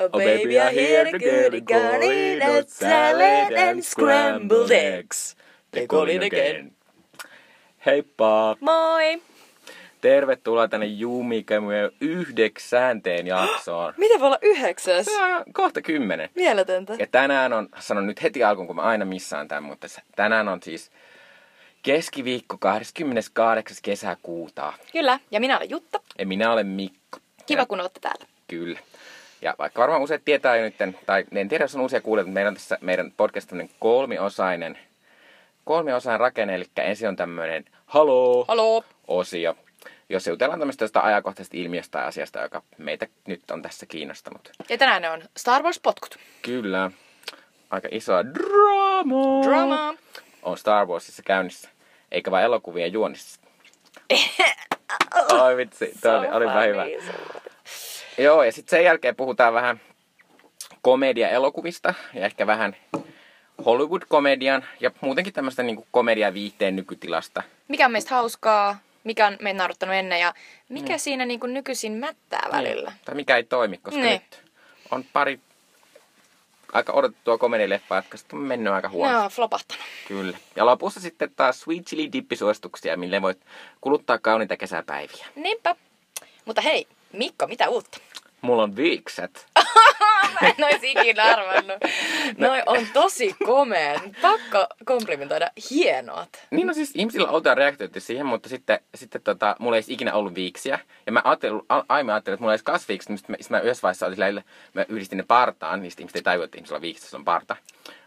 Oh baby, I hear the goody golly, that's salad and scrambled eggs. They call it again. Heippa! Moi! Tervetuloa tänne Juumikemujen yhdeksänteen jaksoon. Miten voi olla yhdeksäs? Se on kohta kymmenen. Mieletöntä. Ja tänään on, sanon nyt heti alkuun, kun mä aina missaan tämän, mutta tänään on siis keskiviikko 28. kesäkuuta. Kyllä, ja minä olen Jutta. Ja minä olen Mikko. Kiva, Ja, kun olette täällä. Kyllä. Ja vaikka varmaan useat tietää jo nyt, tai en tiedä, jos on uusia kuulijoita, mutta meillä on tässä meidän podcast kolmiosainen, kolmiosainen rakenne, eli ensin on tämmöinen haloo Haloo! osio, jossa jutellaan tämmöistä ajankohtaisesta ilmiöstä ja asiasta, joka meitä nyt on tässä kiinnostanut. Ja tänään ne on Star Wars potkut. Kyllä, aika isoa drama Drama. on Star Warsissa käynnissä, eikä vain elokuvien juonissa. Ai vitsi, toi oli, olipa hyvä. Joo, ja sitten sen jälkeen puhutaan vähän komedia-elokuvista ja ehkä vähän Hollywood-komedian ja muutenkin tämmöistä niinku komedia-viihteen nykytilasta. Mikä on meistä hauskaa, mikä on meitä naurattanut ennen ja mikä siinä niin kuin nykyisin mättää välillä. Niin. Tai mikä ei toimi, koska Niin. nyt on pari aika odotettua komedialeffaa, jotka sitten on mennyt aika huonosti. on flopahtanut. Kyllä. Ja lopussa sitten taas Sweet Chili dippisuosituksia, mille voit kuluttaa kauniita kesäpäiviä. Niinpä. Mutta hei, Mikko, mitä uutta? Mulla on viikset. Mä en ois ikinä arvannut. Noi on tosi komeet. Pakko komplimentoida. Hienot. Niin no siis ihmisillä on outoja reaktioita siihen, mutta sitten, sitten tota, mulla ei ikinä ollut viiksiä. Ja mä ajattelin, aiemmin ajattelin, että mulla ei edes kasviiksi, niin sitten mä, mä yhdessä vaiheessa olin silleen, mä yhdistin ne partaan, niin ihmiset ei tajua, että ihmisillä on viikset, on parta.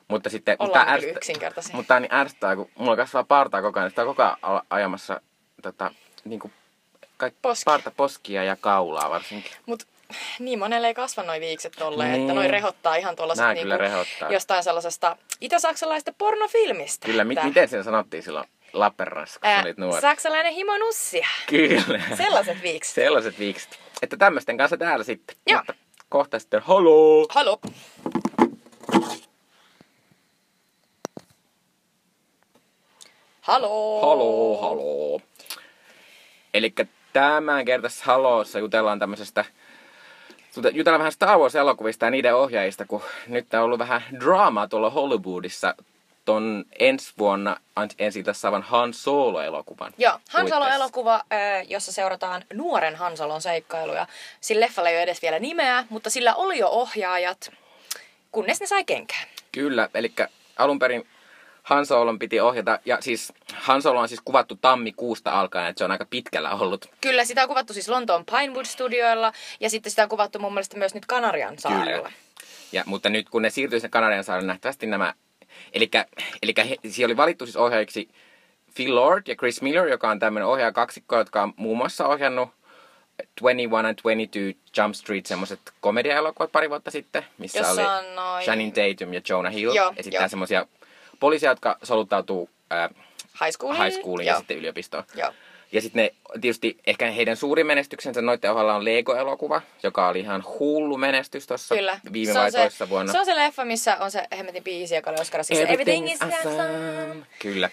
Mutta sitten, mutta Ollaan kyllä ärsyttää- yksinkertaisia. Mutta tää niin ärsyttävää, kun mulla kasvaa partaa koko ajan, sitä on koko ajan ajamassa tota, niinku, kaik, Poski. parta, poskia ja kaulaa varsinkin. Mut niin monelle ei kasva noi viikset tolleen, Niin. että noi rehottaa ihan tuollaiset Nää niinku kyllä rehottaa. jostain sellaisesta itä-saksalaisesta pornofilmistä. Kyllä, mit, Tää- miten sen sanottiin silloin Lappeenrannassa, kun olit nuori? Saksalainen himonussia. Kyllä. Sellaiset viikset. Sellaiset viikset. Että tämmöisten kanssa täällä sitten. Joo. Mutta kohta sitten haloo. Halo. Halo. Haloo, haloo. Eli tämän kertaisessa haloossa jutellaan tämmöisestä Jutellaan vähän Star Wars-elokuvista ja niiden ohjaajista, kun nyt on ollut vähän draamaa tuolla Hollywoodissa ton ensi vuonna ensi tässä saavan Han Solo-elokuvan. Joo, Han. Solo-elokuva, jossa seurataan nuoren Han Solon seikkailuja. Sillä leffalla ei ole edes vielä nimeä, mutta sillä oli jo ohjaajat, kunnes ne sai kenkään. Kyllä, eli alun perin Han Solon piti ohjata, ja siis Han Solo on siis kuvattu tammikuusta alkaen, että se on aika pitkällä ollut. Kyllä, sitä on kuvattu siis Lontoon Pinewood-studioilla ja sitten sitä on kuvattu mun mielestä myös nyt Kanarian saarella. Ja, mutta nyt kun ne siirtyi sinne Kanarian saarelle, nähtävästi nämä... Eli siellä oli valittu siis ohjaajiksi Phil Lord ja Chris Miller, joka on tämmöinen ohjaaja kaksikko, jotka on muun muassa ohjannut 21 and 22 Jump Street, semmoiset komedia-elokuvat pari vuotta sitten, missä Jossa oli noin- Channing Tatum ja Jonah Hill. Joo, Esittää semmoisia poliisia, jotka soluttautuu äh, High schooliin. high schooliin ja sitten yliopistoon. Joo. Ja sitten ne, tietysti ehkä heidän suurin menestyksensä noiden ohella on Lego-elokuva, joka oli ihan hullu menestys tuossa viime Se vai toissa vuonna. Se on se leffa, missä on se hemmetin biisi, joka oli Oscarissa. se Everything is awesome. Kyllä.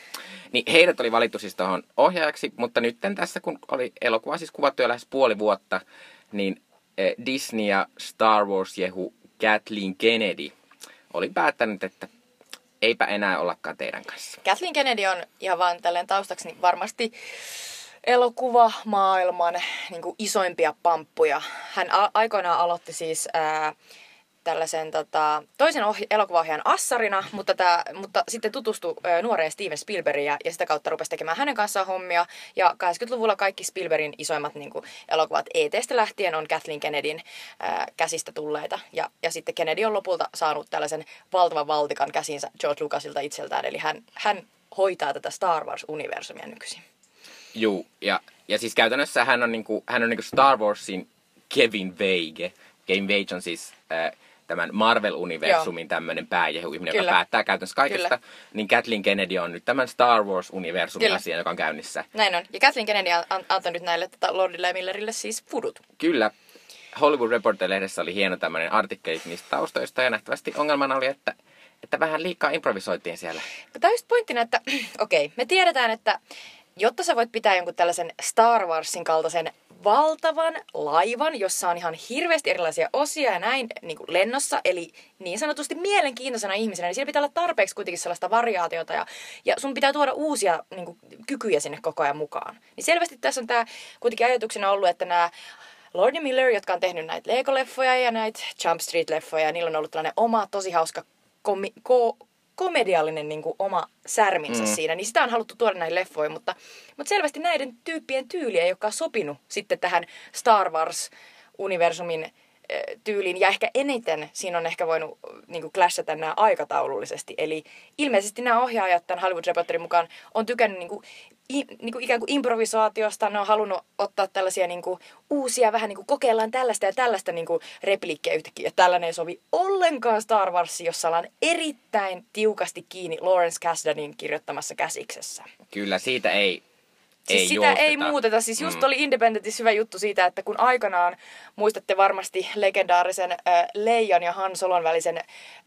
Niin heidät oli valittu siis tuohon ohjaajaksi, mutta nyt tässä kun oli elokuva siis kuvattu jo lähes puoli vuotta, niin eh, Disney ja Star Wars jehu Kathleen Kennedy oli päättänyt, että eipä enää ollakaan teidän kanssa. Kathleen Kennedy on ihan vaan tälleen taustaksi niin varmasti elokuvamaailman niin isoimpia pamppuja. Hän a- aikoinaan aloitti siis ää, tällaisen tota, toisen ohja- elokuvaohjaajan Assarina, mutta, tää, mutta sitten tutustui ää, nuoreen Steven Spielbergiin ja, sitä kautta rupesi tekemään hänen kanssaan hommia. Ja 80-luvulla kaikki Spielbergin isoimmat niin kuin, elokuvat ET-stä lähtien on Kathleen Kennedyn ää, käsistä tulleita. Ja, ja sitten Kennedy on lopulta saanut tällaisen valtavan valtikan käsinsä George Lucasilta itseltään. Eli hän, hän hoitaa tätä Star Wars-universumia nykyisin. Juu, ja, ja siis käytännössä hän on, niinku, hän on niinku Star Warsin Kevin Feige. Kevin Feige on siis äh, tämän Marvel-universumin tämmöinen pääjehu-ihminen, joka Kyllä. päättää käytännössä kaikesta. Kyllä. Niin Kathleen Kennedy on nyt tämän Star Wars-universumin Kyllä. asia, joka on käynnissä. Näin on. Ja Kathleen Kennedy on an- antanut nyt näille tota, Lordille ja Millerille siis fudut. Kyllä, Hollywood Reporter-lehdessä oli hieno tämmöinen artikkeli niistä taustoista, ja nähtävästi ongelmana oli, että, että vähän liikaa improvisoitiin siellä. Tämä on just pointtina, että okei, okay, me tiedetään, että jotta sä voit pitää jonkun tällaisen Star Warsin kaltaisen valtavan laivan, jossa on ihan hirveästi erilaisia osia ja näin niin kuin lennossa. Eli niin sanotusti mielenkiintoisena ihmisenä, niin siellä pitää olla tarpeeksi kuitenkin sellaista variaatiota ja, ja sun pitää tuoda uusia niin kuin, kykyjä sinne koko ajan mukaan. Niin selvästi tässä on tämä kuitenkin ajatuksena ollut, että nämä Lord Miller, jotka on tehnyt näitä Lego-leffoja ja näitä Jump Street-leffoja, ja niillä on ollut tällainen oma, tosi hauska komi- ko- komediallinen niin kuin oma särminsä mm. siinä, niin sitä on haluttu tuoda näihin leffoihin, mutta, mutta selvästi näiden tyyppien tyyli ei olekaan sopinut sitten tähän Star Wars-universumin tyyliin. Ja ehkä eniten siinä on ehkä voinut niin kuin clashata nämä aikataulullisesti. Eli ilmeisesti nämä ohjaajat tämän Hollywood Reporterin mukaan on tykännyt niin kuin, i, niin kuin ikään kuin improvisaatiosta. Ne on halunnut ottaa tällaisia niin kuin, uusia, vähän niin kuin kokeillaan tällaista ja tällaista niin kuin repliikkiä yhtäkkiä. Tällainen ei sovi ollenkaan Star Wars, jossa ollaan erittäin tiukasti kiinni Lawrence Kasdanin kirjoittamassa käsiksessä. Kyllä, siitä ei Siis ei sitä jousteta. ei muuteta. Siis just Mm. oli Independentissa hyvä juttu siitä, että kun aikanaan, muistatte varmasti legendaarisen äh, Leijan ja Han Solon välisen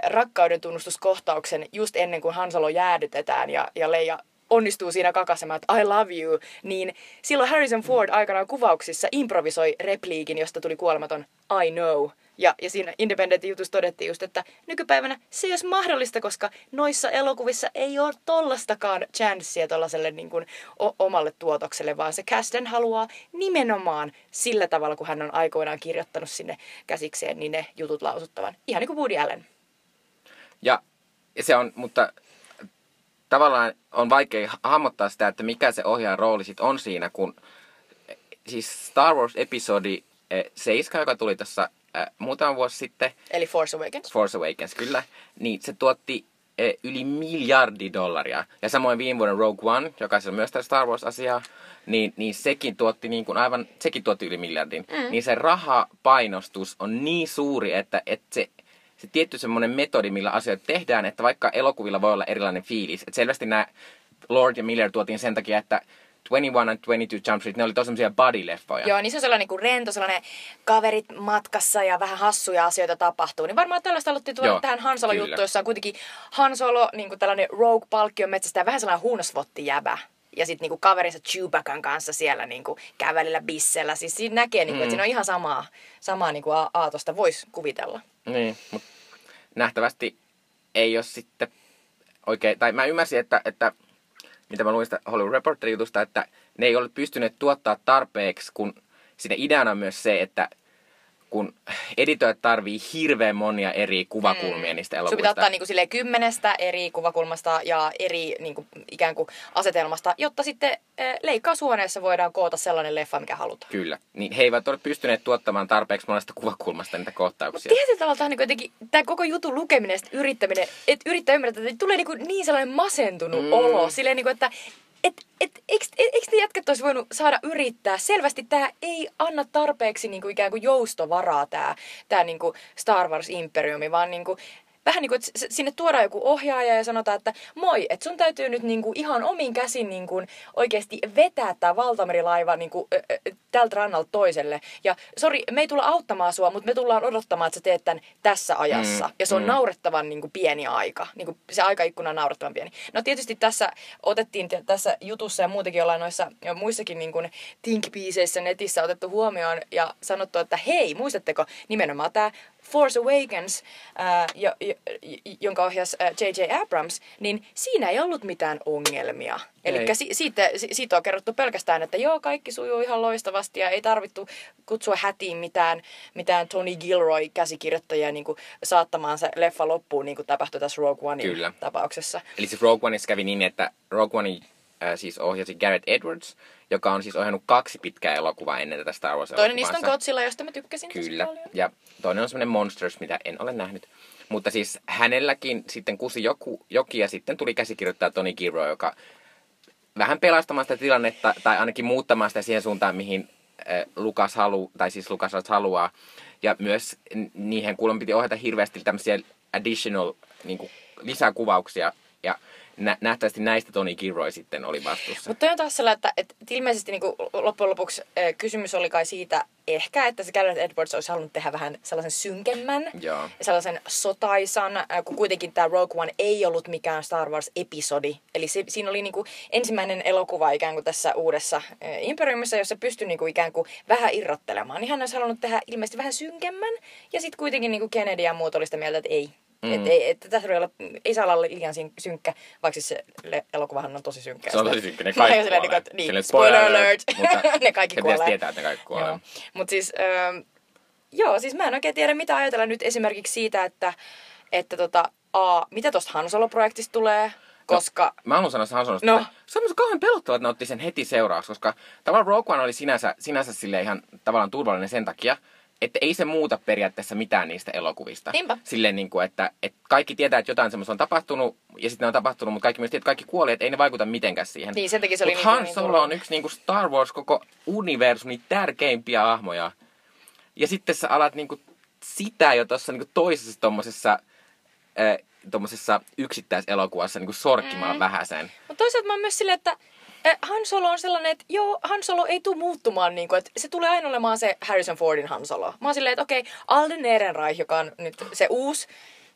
rakkauden tunnustuskohtauksen just ennen kuin Han Solo jäädytetään ja, ja Leija onnistuu siinä kakasemaan, että I love you, niin silloin Harrison Ford aikanaan kuvauksissa improvisoi repliikin, josta tuli kuolematon I know. Ja, ja siinä Independentin jutussa todettiin just, että nykypäivänä se ei olisi mahdollista, koska noissa elokuvissa ei ole tollastakaan chanssiä tollaselle niin kuin o- omalle tuotokselle, vaan se Casden haluaa nimenomaan sillä tavalla, kun hän on aikoinaan kirjoittanut sinne käsikseen, niin ne jutut lausuttavan. Ihan niin kuin Woody Allen. Ja se on, mutta tavallaan on vaikea hahmottaa sitä, että mikä se ohjaajan rooli sit on siinä, kun siis Star Wars episodi 7, joka tuli tässä äh, muutama vuosi sitten, Eli Force Awakens. Force Awakens kyllä, niin se tuotti eh, yli miljardi dollaria. Ja samoin viime vuoden Rogue One, joka on myös tästä Star Wars-asiaa, niin, niin sekin tuotti niin kuin aivan, sekin tuotti yli miljardin. Mm. Niin se rahapainostus on niin suuri, että, että se, se tietty semmoinen metodi, millä asioita tehdään, että vaikka elokuvilla voi olla erilainen fiilis. Että selvästi nämä Lord ja Miller tuotiin sen takia, että 21 and 22 Jump Street, ne oli tosi semmoisia body-leffoja. Joo, niin se on sellainen niin rento, sellainen kaverit matkassa ja vähän hassuja asioita tapahtuu. Niin varmaan tällaista haluttiin tuoda Joo, tähän Han Solo kyllä. juttu, jossa on kuitenkin Han Solo, niin kuin tällainen rogue palkkion metsästä ja vähän sellainen hunosvotti jäbä. Ja sitten niinku kaverinsa Chewbacan kanssa siellä niinku kävelillä bissellä. Siis siinä näkee, niinku, mm. että siinä on ihan samaa, samaa niinku a- aatosta voisi kuvitella. Niin, mutta nähtävästi ei ole sitten oikein, tai mä ymmärsin, että, että mitä mä luin sitä Hollywood Reporterin jutusta, että ne ei ole pystyneet tuottaa tarpeeksi, kun siinä ideana on myös se, että kun editoijat tarvii hirveän monia eri kuvakulmia mm. niistä Sun elokuvista. pitää ottaa niinku silleen kymmenestä eri kuvakulmasta ja eri niinku, ikään kuin asetelmasta, jotta sitten äh, leikkaushuoneessa voidaan koota sellainen leffa, mikä halutaan. Kyllä. Niin he eivät ole pystyneet tuottamaan tarpeeksi monesta kuvakulmasta niitä kohtauksia. Tietyllä tavalla tämä niin jotenkin, tämä koko jutun lukeminen ja yrittäminen, että yrittää ymmärtää, että tulee niin, niin sellainen masentunut mm. olo. Silleen niin kuin, että et, et, eikö, eikö ne jätkät olisi voinut saada yrittää? Selvästi tämä ei anna tarpeeksi niin kuin ikään kuin joustovaraa tämä, tämä niin kuin Star Wars Imperiumi, vaan niin kuin, vähän niin kuin, että sinne tuodaan joku ohjaaja ja sanotaan, että moi, että sun täytyy nyt niin kuin ihan omin käsin niin kuin oikeasti vetää tämä valtamerilaiva niin kuin, ö, ö, tältä rannalta toiselle. Ja sori, me ei tulla auttamaan sua, mutta me tullaan odottamaan, että sä teet tämän tässä ajassa. Mm, Ja se on mm. naurettavan niin kuin pieni aika. Niin kuin se aikaikkuna on naurettavan pieni. No tietysti tässä otettiin t- tässä jutussa ja muutenkin ollaan noissa ja muissakin niin kuin think netissä otettu huomioon ja sanottu, että hei, muistatteko nimenomaan tämä Force Awakens, ää, jo, jo, jonka ohjasi ää, J.J. Abrams, niin siinä ei ollut mitään ongelmia. Eli si- siitä, si- siitä on kerrottu pelkästään, että joo, kaikki sujuu ihan loistavasti ja ei tarvittu kutsua hätiin mitään, mitään Tony Gilroy käsikirjoittajia niin kuin saattamaan se leffa loppuun, niin kuin tapahtui tässä Rogue Onein Kyllä. tapauksessa. Eli siis Rogue Oneissa kävi niin, että Rogue One äh, siis ohjasi Garrett Edwards, joka on siis ohjannut kaksi pitkää elokuvaa ennen tätä Star Wars Toinen niistä on Godzilla, josta mä tykkäsin Kyllä. paljon. Ja toinen on semmoinen Monsters, mitä en ole nähnyt. Mutta siis hänelläkin sitten kusi joku, joki ja sitten tuli käsikirjoittaja Tony Gilroy, joka vähän pelastamaan sitä tilannetta tai ainakin muuttamaan sitä siihen suuntaan, mihin äh, Lukas halu, tai siis Lukas haluaa. Ja myös niihin kuulemma piti ohjata hirveästi tämmöisiä additional niin kuin, lisäkuvauksia Ja nä- nähtävästi näistä Tony Gilroy sitten oli vastuussa. Mutta on taas sellainen, että, että ilmeisesti niin kuin loppujen lopuksi äh, kysymys oli kai siitä ehkä, että se Gareth Edwards olisi halunnut tehdä vähän sellaisen synkemmän Joo. ja sellaisen sotaisan, äh, kun kuitenkin tämä Rogue One ei ollut mikään Star Wars-episodi. Eli se, siinä oli niin kuin ensimmäinen elokuva ikään kuin tässä uudessa äh, Imperiumissa, jossa pystyi niin kuin ikään kuin vähän irrottelemaan. Niin hän olisi halunnut tehdä ilmeisesti vähän synkemmän ja sitten kuitenkin niin kuin Kennedy ja muut oli sitä mieltä, että ei, Mm. Että ei, että tässä olla, ei saa olla liian syn- synkkä, vaikka siis se le- elokuvahan on tosi synkkä. Se on tosi synkkä, ne kaikki kuolee. Niin, Silleen spoiler alert, mutta ne kaikki kuolee. tietää, että ne kaikki kuolee. Mutta siis, öö, joo, siis mä en oikein tiedä, mitä ajatella nyt esimerkiksi siitä, että, että tota, A, mitä tuosta Han Solo-projektista tulee, koska... No, mä haluan sanoa Han Solosta, No. se on kauhean pelottavaa, että ne otti sen heti seuraavaksi, koska tavallaan Rogue One oli sinänsä, sinänsä sille ihan tavallaan turvallinen sen takia, että ei se muuta periaatteessa mitään niistä elokuvista. Niinpä. Silleen, niin kuin, että, että kaikki tietää, että jotain semmoista on tapahtunut, ja sitten ne on tapahtunut, mutta kaikki myös tietää, että kaikki kuoli, että ei ne vaikuta mitenkään siihen. Niin, sen takia se oli niinku Han niin Solo on turvallinen. yksi niin kuin Star Wars koko universumin tärkeimpiä hahmoja. Ja sitten sä alat niin kuin sitä jo tuossa niin toisessa tommosessa, äh, tommosessa yksittäiselokuvassa niin sorkkimaan mm. vähäsen. Mutta toisaalta mä oon myös silleen, että eh, Han Solo on sellainen, että joo, Han Solo ei tule muuttumaan, niin kuin, että se tulee aina olemaan se Harrison Fordin Han Solo. Mä oon silleen, että okei, Alden Ehrenreich, joka on nyt se uusi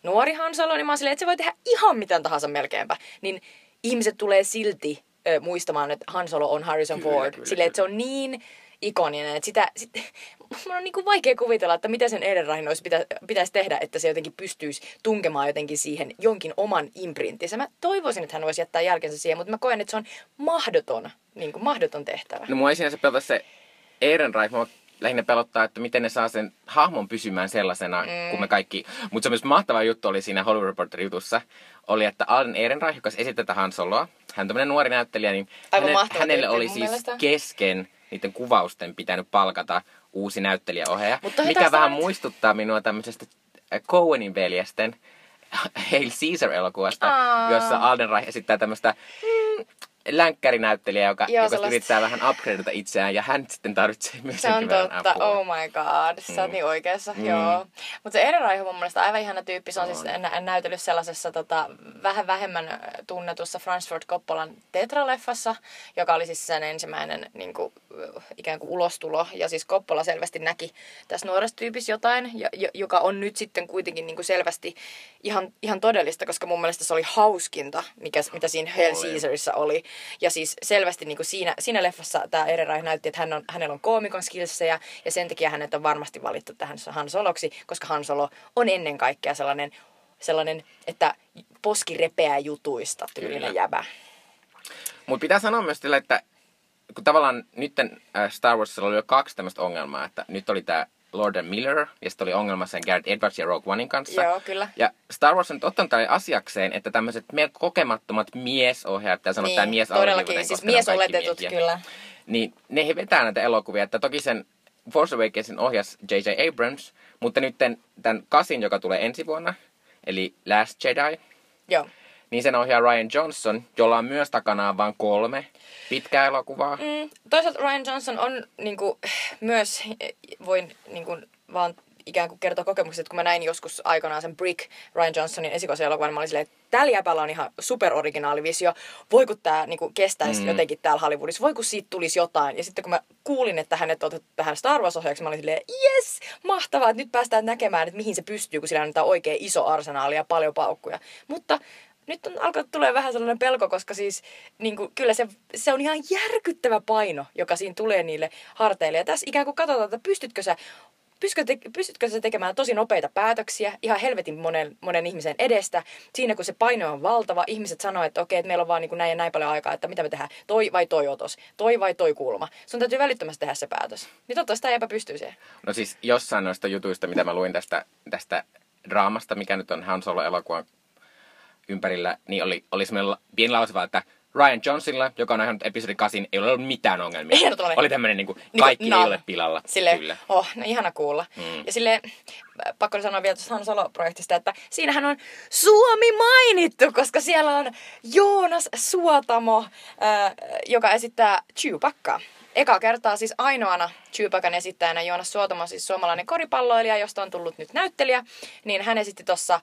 nuori Han Solo, niin mä oon silleen, että se voi tehdä ihan mitä tahansa melkeinpä. Niin ihmiset tulee silti ö, muistamaan, että Han Solo on Harrison Kyllä, Ford. kyllä, silleen, että se on niin ikoninen, että sitä, sit, mun on niin kuin vaikea kuvitella, että mitä sen Ehrenreichin olisi pitä, pitäisi tehdä, että se jotenkin pystyisi tunkemaan jotenkin siihen jonkin oman imprintinsä. Mä toivoisin, että hän voisi jättää jälkensä siihen, mutta mä koen, että se on mahdoton, niin kuin mahdoton tehtävä. No mua ei sinänsä pelota se Ehrenreich, mua lähinnä pelottaa, että miten ne saa sen hahmon pysymään sellaisena, mm. kun me kaikki... Mutta se myös mahtava juttu oli siinä Hollywood Reporter jutussa, oli, että Alden Ehrenreich, joka esittää Han Soloa, hän on tämmöinen nuori näyttelijä, niin Aivan hänen, mahtava hänelle tyyppi oli siis mielestä. kesken niiden kuvausten pitänyt palkata uusi näyttelijäohjaaja, mikä vähän on- muistuttaa minua tämmöisestä äh, Coenin veljesten Hail Caesar-elokuvasta, jossa Alden Reich esittää tämmöistä mm, länkkärinäyttelijä, joka, Joo, joka sellaista- yrittää vähän upgradeata itseään ja hän sitten tarvitsee myös Se on totta, apua. oh my god, sä oot Mm. niin oikeassa, Mm. joo. Mutta se Ehrenreich on mun mielestä aivan ihana tyyppi, se on, On. siis nä- näytellyt sellaisessa tota, vähän vähemmän äh, tunnetussa Francis Ford Coppolan Tetra-leffassa, joka oli siis sen ensimmäinen niin kuin, ikään kuin ulostulo. Ja siis Coppola selvästi näki tässä nuoressa tyypissä jotain, jo- jo- joka on nyt sitten kuitenkin niin kuin selvästi ihan, ihan todellista, koska mun mielestä se oli hauskinta, mikä, mitä siinä Hell. Caesarissa oli. Ja siis selvästi niin kuin siinä, siinä leffassa tämä Ehrenreich näytti, että hän on, hänellä on koomikon skillsejä ja sen takia hänet on varmasti valittu tähän Han Soloksi, koska Han Solo on ennen kaikkea sellainen, sellainen että poski repeää jutuista tyylinen Kyllä. jäbä. Mutta pitää sanoa myös sille, että kun tavallaan nyt Star Warsilla oli jo kaksi tämmöistä ongelmaa, että nyt oli tämä Lord and Miller, ja sitten oli ongelma sen Garrett Edwards ja Rogue Onein kanssa. Joo, kyllä. Ja Star Wars on ottanut tälle asiakseen, että tämmöiset kokemattomat miesohjaajat, pitää sanoa Niin, tämä mies todellakin, siis miesoletetut, kyllä. Niin ne he vetää näitä elokuvia, että toki sen Force Awakensin ohjas J.J. Abrams, mutta nyt tämän kasin, joka tulee ensi vuonna, eli Last Jedi, Joo. Niin sen ohjaa Ryan Johnson, jolla on myös takanaan vain kolme pitkää elokuvaa. Mm, toisaalta Ryan Johnson on niin kuin, myös, voin niin kuin, vaan ikään kuin kertoa kokemukset, että kun mä näin joskus aikanaan sen Brick Ryan Johnsonin esikoiselokuvan, mä olin silleen, että tällä jäpällä on ihan superoriginaali visio. Voi kun tää niin kestäisi Mm. jotenkin täällä Hollywoodissa, voi kun siitä tulisi jotain. Ja sitten kun mä kuulin, että hänet on otettu tähän Star Wars-ohjaajaksi, mä olin silleen, yes, mahtavaa, että nyt päästään näkemään, että mihin se pystyy, kun sillä on oikein iso arsenaali ja paljon paukkuja. Mutta nyt on alkanut tulee vähän sellainen pelko, koska siis niin kuin, kyllä se, se on ihan järkyttävä paino, joka siinä tulee niille harteille. Ja tässä ikään kuin katsotaan, että pystytkö sä Pystytkö, te, pystytkö sä tekemään tosi nopeita päätöksiä ihan helvetin monen, monen ihmisen edestä? Siinä kun se paino on valtava, ihmiset sanoo, että okei, että meillä on vaan niin kuin näin ja näin paljon aikaa, että mitä me tehdään, toi vai toi otos, toi vai toi kulma. Sun täytyy välittömästi tehdä se päätös. Niin toivottavasti tämä jäpä pystyy siihen. No siis jossain noista jutuista, mitä mä luin tästä, tästä draamasta, mikä nyt on Han Solo-elokuvan ympärillä, niin oli, oli semmoinen pieni lause vaan, että Ryan Johnsonilla, joka on aiheuttanut episodi 8, ei ole ollut mitään ongelmia. Ehdottomasti. Oli tämmöinen niin kuin, Niinku kaikki nada. ei ole pilalla. Sille, Kyllä. oh, no ihana kuulla. Mm. Ja sille pakko sanoa vielä tuosta Han Solo-projektista, että siinähän on Suomi mainittu, koska siellä on Joonas Suotamo, ää, joka esittää Chewbaccaa. Eka kertaa siis ainoana Chewbaccan esittäjänä Joonas Suotamo, siis suomalainen koripalloilija, josta on tullut nyt näyttelijä, niin hän esitti tuossa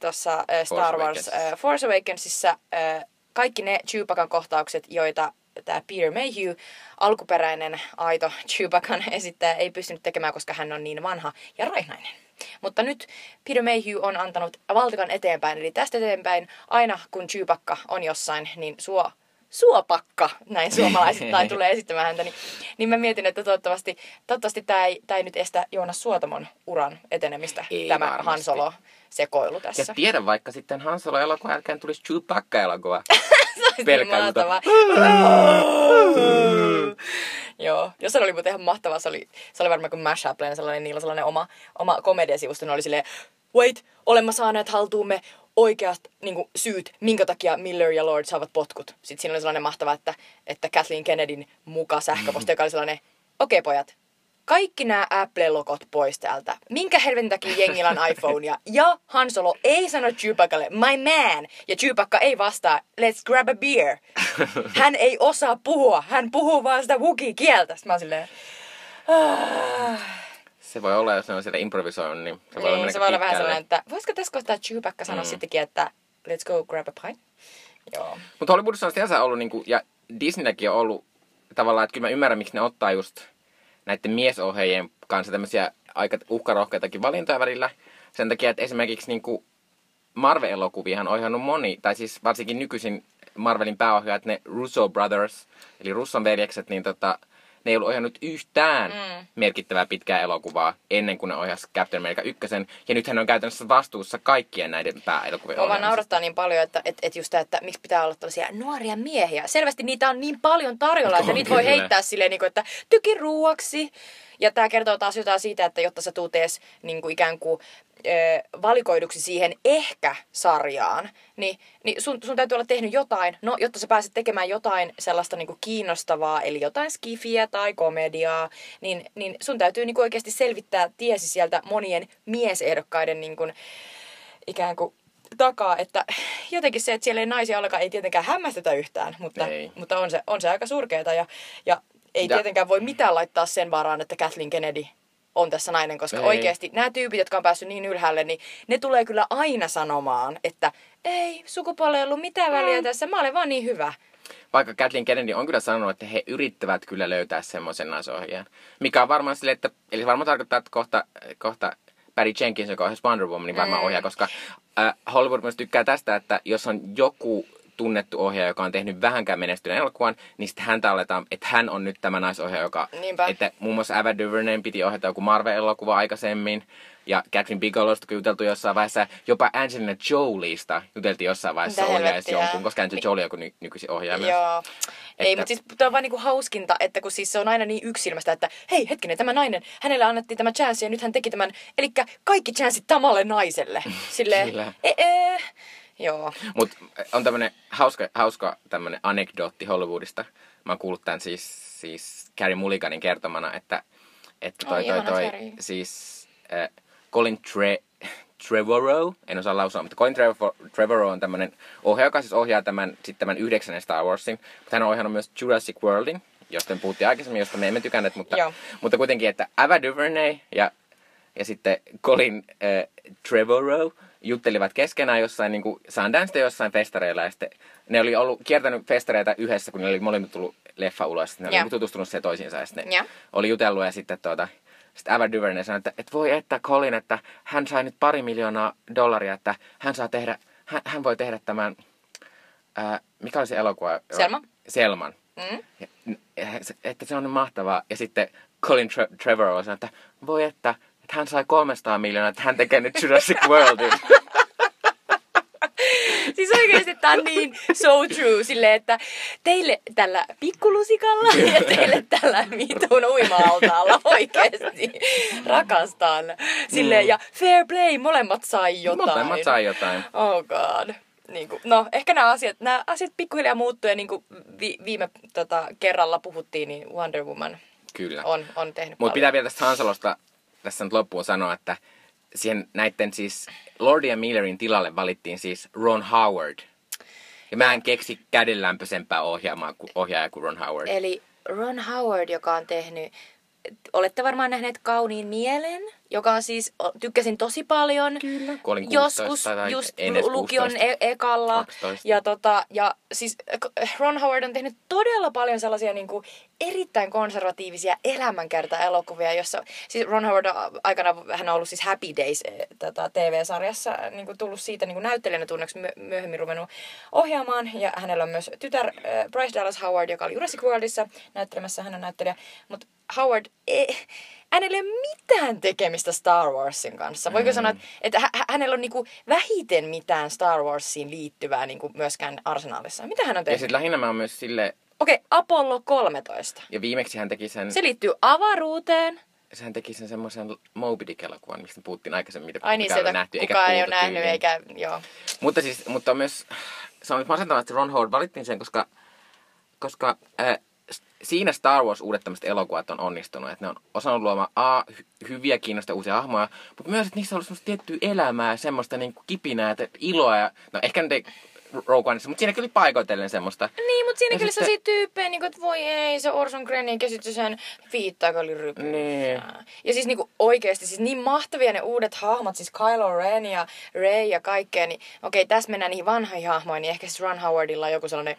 tuossa äh, Star Wars Awakens. äh, Force Awakensissa äh, kaikki ne Chewbacan kohtaukset, joita tämä Peter Mayhew, alkuperäinen aito Chewbacan esittäjä, ei pystynyt tekemään, koska hän on niin vanha ja raihnainen. Mutta nyt Peter Mayhew on antanut valtikan eteenpäin, eli tästä eteenpäin aina kun Chewbacca on jossain, niin suo suopakka, näin suomalaisittain tulee esittämään häntä, niin, niin mä mietin, että toivottavasti, toivottavasti tämä ei, tää ei nyt estä Joonas Suotamon uran etenemistä, Ei tämä varmasti. Han Solo sekoilu Ja tässä. tiedä vaikka sitten Han Solo elokuvan jälkeen tulisi Chewbacca-elokuva. Niin mahtava. Joo, jos se oli muuten ihan mahtavaa, se oli, se oli varmaan kuin Mashup, sellainen, niillä sellainen oma, oma komediasivusto, ne oli silleen, wait, olemme saaneet haltuumme oikeat niin syyt, minkä takia Miller ja Lord saavat potkut. Sitten siinä oli sellainen mahtava, että, että Kathleen Kennedyn muka sähköposti, joka oli sellainen, okei okay, pojat, kaikki nämä Apple-lokot pois täältä. Minkä helvetin takia jengillä on iPhonea? Ja Han Solo ei sano Chewbaccalle, my man. Ja Chewbacca ei vastaa, let's grab a beer. Hän ei osaa puhua. Hän puhuu vaan sitä Wookiee-kieltä. Sitten mä oon silleen, "Ah." Se voi olla, jos ne on siellä improvisoinut, niin se voi olla, niin, se voi olla vähän sellainen, että voisiko tässä kohtaa Chewbacca sanoa mm. sittenkin, että let's go grab a pint? Joo. Mutta Hollywoodissa on sinänsä ollut, niinku, ja Disneylläkin on ollut tavallaan, että kyllä mä ymmärrän, miksi ne ottaa just näiden miesohjeiden kanssa tämmöisiä aika uhkarohkeitakin valintoja välillä. Sen takia, että esimerkiksi niinku Marvel-elokuviahan on ohjannut moni, tai siis varsinkin nykyisin Marvelin pääohjaajat, ne Russo Brothers, eli Russon veljekset, niin tota, ne ei ollut ohjannut yhtään mm. merkittävää pitkää elokuvaa ennen kuin ne ohjasi Captain America 1. Ja nyt hän on käytännössä vastuussa kaikkien näiden pääelokuvien Mua vaan naurattaa niin paljon, että et, et just tämä, että miksi pitää olla tällaisia nuoria miehiä. Selvästi niitä on niin paljon tarjolla, että On niitä voi heittää silleen, niin kuin, että tykin ruuaksi. Ja tämä kertoo taas jotain siitä, että jotta sä tuut edes niin kuin ikään kuin valikoiduksi siihen ehkä-sarjaan, niin, niin sun, sun täytyy olla tehnyt jotain, no jotta sä pääset tekemään jotain sellaista niin kuin kiinnostavaa, eli jotain skifiä tai komediaa, niin, niin sun täytyy niin kuin oikeasti selvittää tiesi sieltä monien miesehdokkaiden niin kuin, ikään kuin takaa, että jotenkin se, että siellä ei naisia ollenkaan, ei tietenkään hämmästytä yhtään, mutta, Ei. mutta on, se, on se aika surkeeta ja, ja ei Ja- tietenkään voi mitään laittaa sen varaan, että Kathleen Kennedy on tässä nainen, koska Ei. oikeasti nämä tyypit, jotka on päässyt niin ylhäälle, niin ne tulee kyllä aina sanomaan, että ei, sukupuolella ei ollut mitään väliä Mm. tässä, mä olen vaan niin hyvä. Vaikka Kathleen Kennedy on kyllä sanonut, että he yrittävät kyllä löytää semmoisen naisohjaajan. Mikä on varmaan sille, että, eli se varmaan tarkoittaa, että kohta, kohta Barry Jenkins, joka ohjasi Wonder Woman, niin varmaan Mm. ohjaa, koska äh, Hollywood myös tykkää tästä, että jos on joku tunnettu ohjaaja, joka on tehnyt vähänkään menestyneen elokuvan, niin sitten häntä aletaan, että hän on nyt tämä naisohjaaja, joka... Niinpä. Että muun muassa Ava DuVernayn piti ohjata joku Marvel-elokuva aikaisemmin, ja Catherine Bigelowsta kun juteltu jossain vaiheessa, jopa Angelina Jolieista juteltiin jossain vaiheessa ohjaisi helvettiä? jonkun, koska Angelina Jolie on joku ny- nykyisin ohjaaja myös. Joo. Ei, Että- mutta siis tämä on vaan niinku hauskinta, että kun siis se on aina niin yksilmästä, että hei hetkinen, tämä nainen, hänelle annettiin tämä chanssi ja nyt hän teki tämän, eli kaikki chanssit samalle naiselle. Silleen, e, e, joo. Mutta on tämmönen hauska, hauska tämmönen anekdootti Hollywoodista. Mä oon kuullut tämän siis, siis Carrie Mulliganin kertomana, että, että toi, Oi, toi, toi, Carrie. siis äh, Colin Tre, Trevorrow, en osaa lausua, mutta Colin Trevor, Trevorrow on tämmönen ohjaaja, joka siis ohjaa tämän, sit tämän yhdeksännen Star Warsin. Mutta hän on ohjannut myös Jurassic Worldin, josta me puhuttiin aikaisemmin, josta me emme tykänneet, mutta, Joo. mutta kuitenkin, että Ava DuVernay ja ja sitten Colin äh, Trevorrow juttelivat keskenään jossain niin Sundancesta jossain festareilla. Ja sitten ne oli ollut kiertänyt festareita yhdessä, kun ne oli molemmat tullut leffa ulos. Ne oli niin tutustunut siihen toisiinsa ja sitten Joo. oli jutellut ja sitten tuota, sitten Ava DuVernay sanoi, että, että voi että Colin, että hän sai nyt pari miljoonaa dollaria, että hän saa tehdä, hän, hän voi tehdä tämän, ää, mikä oli se elokuva? Selma. Selman. Mm? Ja, se- että se on mahtavaa. Ja sitten Colin Tre- Trevorrow sanoi, että voi että, että hän sai 300 miljoonaa, että hän tekee nyt Jurassic Worldin. Siis oikeasti tää on niin so true, silleen, että teille tällä pikkulusikalla ja teille tällä vitun uima-altaalla oikeesti rakastan. Silleen, Mm. ja fair play, molemmat sai jotain. Molemmat sai jotain. Oh god. Niin kuin, no, ehkä nämä asiat, nämä asiat pikkuhiljaa muuttuu ja niin kuin vi, viime tota, kerralla puhuttiin, niin Wonder Woman Kyllä. on, on tehnyt Mutta pitää vielä tästä Hansalosta tässä nyt loppuun sanoa, että siihen näiden siis Lordi ja Millerin tilalle valittiin siis Ron Howard. Ja mä en keksi kädenlämpöisempää ohjaajaa kuin Ron Howard. Eli Ron Howard, joka on tehnyt, olette varmaan nähneet Kauniin mielen, joka on siis, tykkäsin tosi paljon. Kyllä. Kun olin Joskus 16 tai just lukion 16. e- ekalla. 12. Ja, tota, ja siis äh, Ron Howard on tehnyt todella paljon sellaisia niin kuin, erittäin konservatiivisia elämänkerta-elokuvia, jossa siis Ron Howard on aikana hän on ollut siis Happy Days eh, tätä TV-sarjassa, niin kuin tullut siitä niin kuin näyttelijänä tunneksi my- myöhemmin ruvennut ohjaamaan. Ja hänellä on myös tytär äh, Bryce Dallas Howard, joka oli Jurassic Worldissa näyttelemässä, hän on näyttelijä. Mutta Howard, ei, hänellä ei ole mitään tekemistä Star Warsin kanssa. Voiko Mm. sanoa, että, että hä- hänellä on niinku vähiten mitään Star Warsiin liittyvää niinku myöskään arsenaalissa. Mitä hän on Ja tehnyt? sitten lähinnä mä oon myös sille, Okei, okay, Apollo 13. ja viimeksi hän teki sen, Se liittyy avaruuteen. hän teki sen semmoisen Moby Dick-elokuvan, mistä puhuttiin aikaisemmin, mitä Ai niin, sitä nähty, eikä kukaan ei ole nähnyt, eikä, joo. Mutta siis, mutta myös, se on nyt masentavaa, että Ron Howard valittiin sen, koska, koska äh, siinä Star Wars uudet tämmöiset elokuvat on onnistunut, että ne on osannut luomaan A, hy- hyviä kiinnostavia uusia hahmoja, mutta myös, että niissä on ollut semmoista tiettyä elämää, semmoista niin kuin kipinää, että iloa ja, no ehkä nyt ei Rogue Oneissa, mutta siinäkin oli paikoitellen semmoista. Niin, mutta siinä Ja kyllä sitten- sellaisia tyyppejä, niin kuin, että voi ei, se Orson Grennin käsitys sen viittaa, oli rypy. Niin. Ja siis niinku oikeesti, siis niin mahtavia ne uudet hahmot, siis Kylo Ren ja Rey ja kaikkea, niin okei, tässä mennään niihin vanhoihin hahmoihin, niin ehkä siis Ron Howardilla on joku sellainen,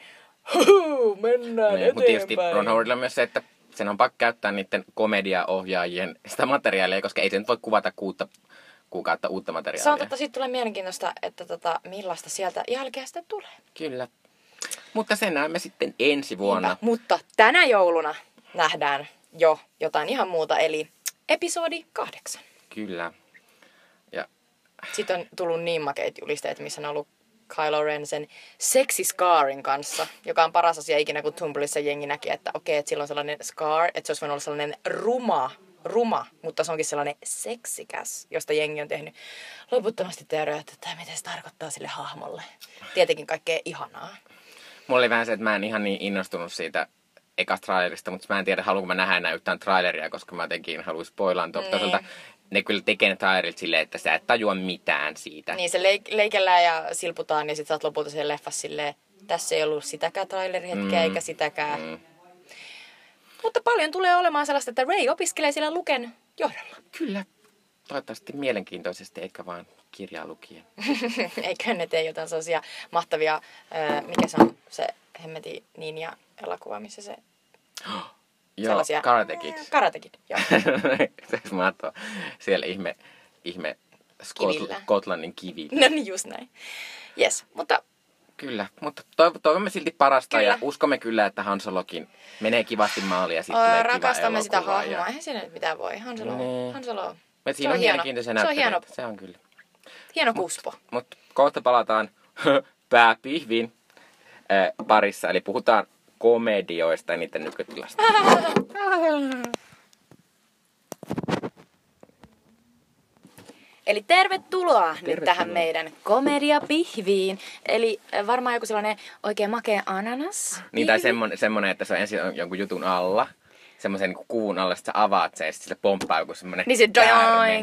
"Huhu, mennään Niin, mutta tietysti. Ron Howardilla on myös se, että sen on pakko käyttää niiden komediaohjaajien sitä materiaalia, koska ei se nyt voi kuvata kuutta kuukautta uutta Se on materiaalia. totta, siitä tulee mielenkiintoista, että tota, millaista sieltä jälkeä sitten tulee. Kyllä. Mutta sen näemme sitten ensi vuonna. Niinpä. Mutta tänä jouluna nähdään jo jotain ihan muuta, eli episodi kahdeksan. Kyllä. Ja Sitten on tullut niin makeita julisteet, missä on ollut Kylo Ren sen sexy scarin kanssa, joka on paras asia ikinä, kun Tumblrissa jengi näki, että okei, että sillä on sellainen scar, että se olisi voinut olla sellainen ruma, ruma, mutta se onkin sellainen seksikäs, josta jengi on tehnyt loputtomasti teorioita, että mitä se tarkoittaa sille hahmolle. Tietenkin kaikkea ihanaa. mulla oli vähän se, että mä en ihan niin innostunut siitä ekasta trailerista, mutta mä en tiedä, haluanko mä nähdä enää yhtään traileria, koska mä jotenkin haluaisin spoilaantua. Niin. Ne kyllä tekee ne trailerit silleen, että sä et tajua mitään siitä. Niin se leik- leikellään ja silputaan ja sitten sä oot lopulta sen leffassa silleen, tässä ei ollut sitäkään trailerhetkeä Mm. eikä sitäkään. Mm. Mutta paljon tulee olemaan sellaista, että Ray opiskelee siellä Luken johdolla. Kyllä. Toivottavasti mielenkiintoisesti, eikä vaan kirjaa lukien. Eikö ne tee jotain sellaisia mahtavia, ää, mikä se on se hemmeti Ninja elokuva, missä se Joo, sellaisia... Karate Kid. Karate Kid, joo. mahtavaa. Siellä ihme, ihme. Skotl- Skotlannin kivi. no niin, just näin. Yes, mutta Kyllä, mutta toiv- toivomme silti parasta Kyllä. ja uskomme kyllä, että Hansolokin menee kivasti maaliin ja sitten tulee kiva rakastamme sitä hahmoa. Ja... Eihän siinä nyt mitään voi. Hanselo, Niin. Hanselo. Me Se siinä on on hieno. mielenkiintoisia Se on hieno. Se on kyllä. hieno kuspo. Mutta kohta palataan pääpihvin äh, parissa, eli puhutaan komedioista ja niiden nykytilasta. Eli tervetuloa nyt Tervetuloa. tähän meidän komediapihviin. Eli äh, varmaan joku sellainen oikein makea ananas. Niin, tai semmonen, semmonen, että se on ensin on jonkun jutun alla, semmoisen niin kuvun alla, sitten sä avaat sen ja sitten sille pomppaa joku semmonen Niin se.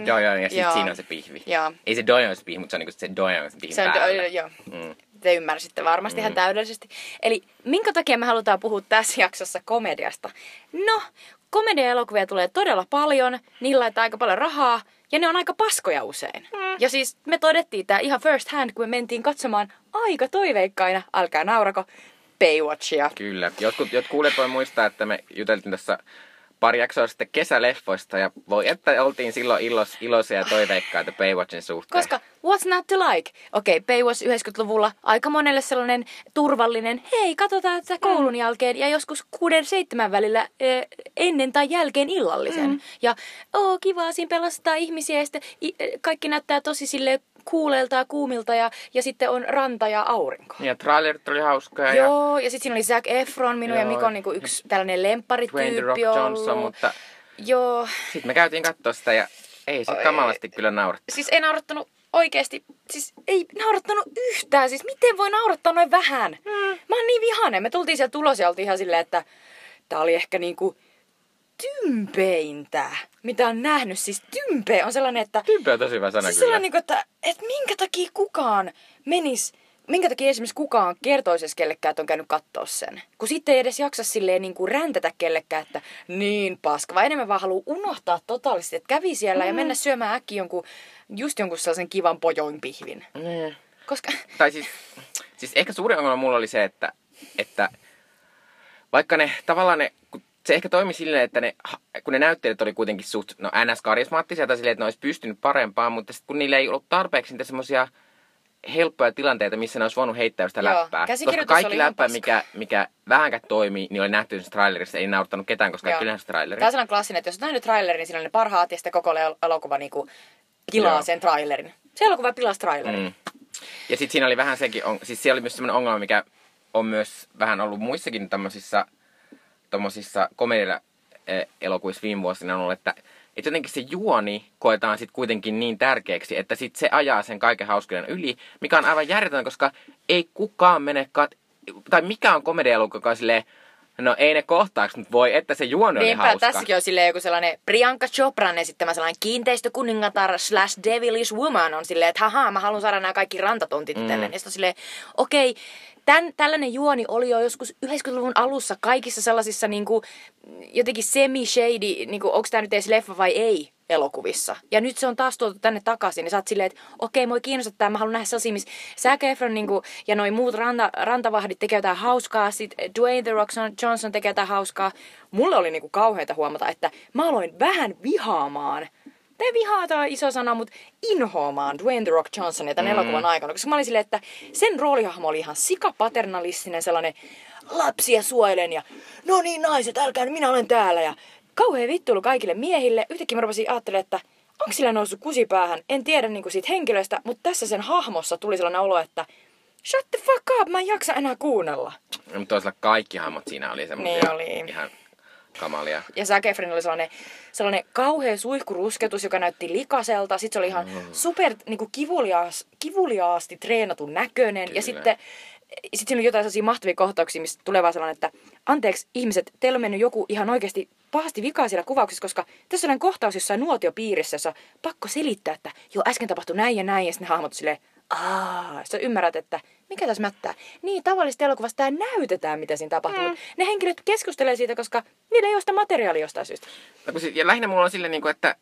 Joo, joo, ja sitten siinä on se pihvi. Joo. Ei se ole se pihvi, mutta se on niinku se on se pihvi Se on, päällä. joo. Mm. Te ymmärsitte varmasti mm. ihan täydellisesti. Eli minkä takia me halutaan puhua tässä jaksossa komediasta? No, komediaelokuvia tulee todella paljon, niillä laittaa aika paljon rahaa, ja ne on aika paskoja usein. Mm. Ja siis me todettiin tämä ihan first hand, kun me mentiin katsomaan aika toiveikkaina, älkää naurako, Baywatchia. Kyllä. Jotkut, jotkut kuulijat voi muistaa, että me juteltiin tässä pari jaksoa sitten kesäleffoista ja voi että oltiin silloin ilos, iloisia ja toiveikkaita Baywatchin suhteen. Koska what's not to like? Okei, okay, Baywatch 90-luvulla aika monelle sellainen turvallinen, hei, katsotaan tätä koulun jälkeen ja joskus kuuden seitsemän välillä eh, ennen tai jälkeen illallisen. Mm. Ja oo, kiva, siinä pelastaa ihmisiä ja sitten i, eh, kaikki näyttää tosi sille kuuleelta ja kuumilta ja, ja sitten on ranta ja aurinko. Ja trailerit oli hauskoja ja Joo, ja sitten siinä oli Zac Efron, minun ja Joo. Mikon niin yksi tällainen lempparityyppi Rock Johnson, mutta Joo, sitten me käytiin katsoa sitä ja ei se Oi. kamalasti kyllä naurattu. siis ei naurattanut oikeesti, siis ei naurattanut yhtään. Siis miten voi naurattaa noin vähän? Mm. Mä oon niin vihainen. Me tultiin sieltä ulos ja oltiin ihan silleen, että tää oli ehkä niinku tympeintä, mitä on nähnyt. Siis tympe on sellainen, että... Tympi on tosi hyvä sana Siis kyllä. sellainen, niinku, että, että minkä takia kukaan menis minkä takia esimerkiksi kukaan kertoisi edes kellekään, että on käynyt katsoa sen. Kun sitten ei edes jaksa silleen niin kuin räntätä kellekään, että niin paska, vaan enemmän vaan haluaa unohtaa totaalisesti, että kävi siellä mm. ja mennä syömään äkkiä jonkun, just jonkun sellaisen kivan pojoin pihvin. Mm. Koska, Tai siis, siis ehkä suuri ongelma mulla oli se, että, että vaikka ne tavallaan ne, kun se ehkä toimi silleen, että ne, kun ne näyttelijät oli kuitenkin suht, no ns. karismaattisia tai silleen, että ne olisi pystynyt parempaan, mutta sitten kun niillä ei ollut tarpeeksi niitä semmoisia helppoja tilanteita, missä ne olisi voinut heittää sitä Joo, läppää. Koska kaikki läppä, mikä, mikä vähänkään toimii, niin oli nähty trailerissa, ei naurattanut ketään, koska Joo. kaikki oli nähnyt trailerin. Tämä on klassinen, että jos on nähnyt trailerin, niin siinä on ne parhaat ja sitten koko el- elokuva niin kuin pilaa Joo. sen trailerin. Se elokuva pilasi trailerin. Mm. Ja sitten siinä oli vähän sekin, on, siis siellä oli myös sellainen ongelma, mikä on myös vähän ollut muissakin tämmöisissä tommosissa komedia elokuvissa viime vuosina on ollut, että, että jotenkin se juoni koetaan sitten kuitenkin niin tärkeäksi, että sit se ajaa sen kaiken hauskuuden yli, mikä on aivan järjetöntä, koska ei kukaan mene kat... Tai mikä on komedia-elokuva, joka on silleen, no ei ne kohtaukset, mutta voi, että se juoni oli Niinpä, hauska. tässäkin on silleen joku sellainen Priyanka Chopran esittämä sellainen kiinteistökuningatar slash devilish woman on silleen, että haha, mä haluan saada nämä kaikki rantatontit mm. itselleni. Ja sitten on silleen, okei, Tän, tällainen juoni oli jo joskus 90-luvun alussa kaikissa sellaisissa niinku, jotenkin semi-shady, niinku, onko tämä nyt edes leffa vai ei, elokuvissa. Ja nyt se on taas tuotu tänne takaisin. Ja sä oot silleen, että okei, mua kiinnostaa tämä, mä haluan nähdä sellaisia, missä Zac Efron niinku, ja noi muut ranta, rantavahdit tekee jotain hauskaa, sit Dwayne The Rock Johnson tekee jotain hauskaa. Mulle oli niinku kauheita huomata, että mä aloin vähän vihaamaan tai vihaa tämä iso sana, mutta inhoamaan Dwayne The Rock Johnsonia tämän mm. elokuvan aikana. Koska mä olin silleen, että sen roolihahmo oli ihan sikapaternalistinen, sellainen lapsia suojelen ja no niin naiset, älkää minä olen täällä. Ja kauhean vittuilu kaikille miehille. Yhtäkkiä mä rupesin ajattelemaan, että onko sillä noussut kusipäähän. En tiedä niin kuin siitä henkilöstä, mutta tässä sen hahmossa tuli sellainen olo, että shut the fuck up, mä en jaksa enää kuunnella. No, mutta toisaalta kaikki hahmot siinä oli semmoisia Niin oli. ihan kamalia. Ja Zac Efron oli sellainen, sellainen kauhea suihkurusketus, joka näytti likaselta. Sitten se oli ihan Mm. super niin kuin kivuliaas, kivuliaasti treenatun näköinen. Kyllä. Ja sitten sit siinä oli jotain sellaisia mahtavia kohtauksia, missä tulee vaan sellainen, että anteeksi ihmiset, teillä on mennyt joku ihan oikeasti pahasti vikaa siellä kuvauksessa, koska tässä on kohtaus jossain nuotiopiirissä, jossa on pakko selittää, että joo, äsken tapahtui näin ja näin, ja sitten ne hahmot silleen, Aa, sä ymmärrät, että mikä tässä mättää. Niin, tavallisesti elokuvassa tämä näytetään, mitä siinä tapahtuu. Mm. Ne henkilöt keskustelee siitä, koska niillä ei ole sitä materiaalia jostain syystä. No, Ja lähinnä mulla on silleen, niin kuin, että,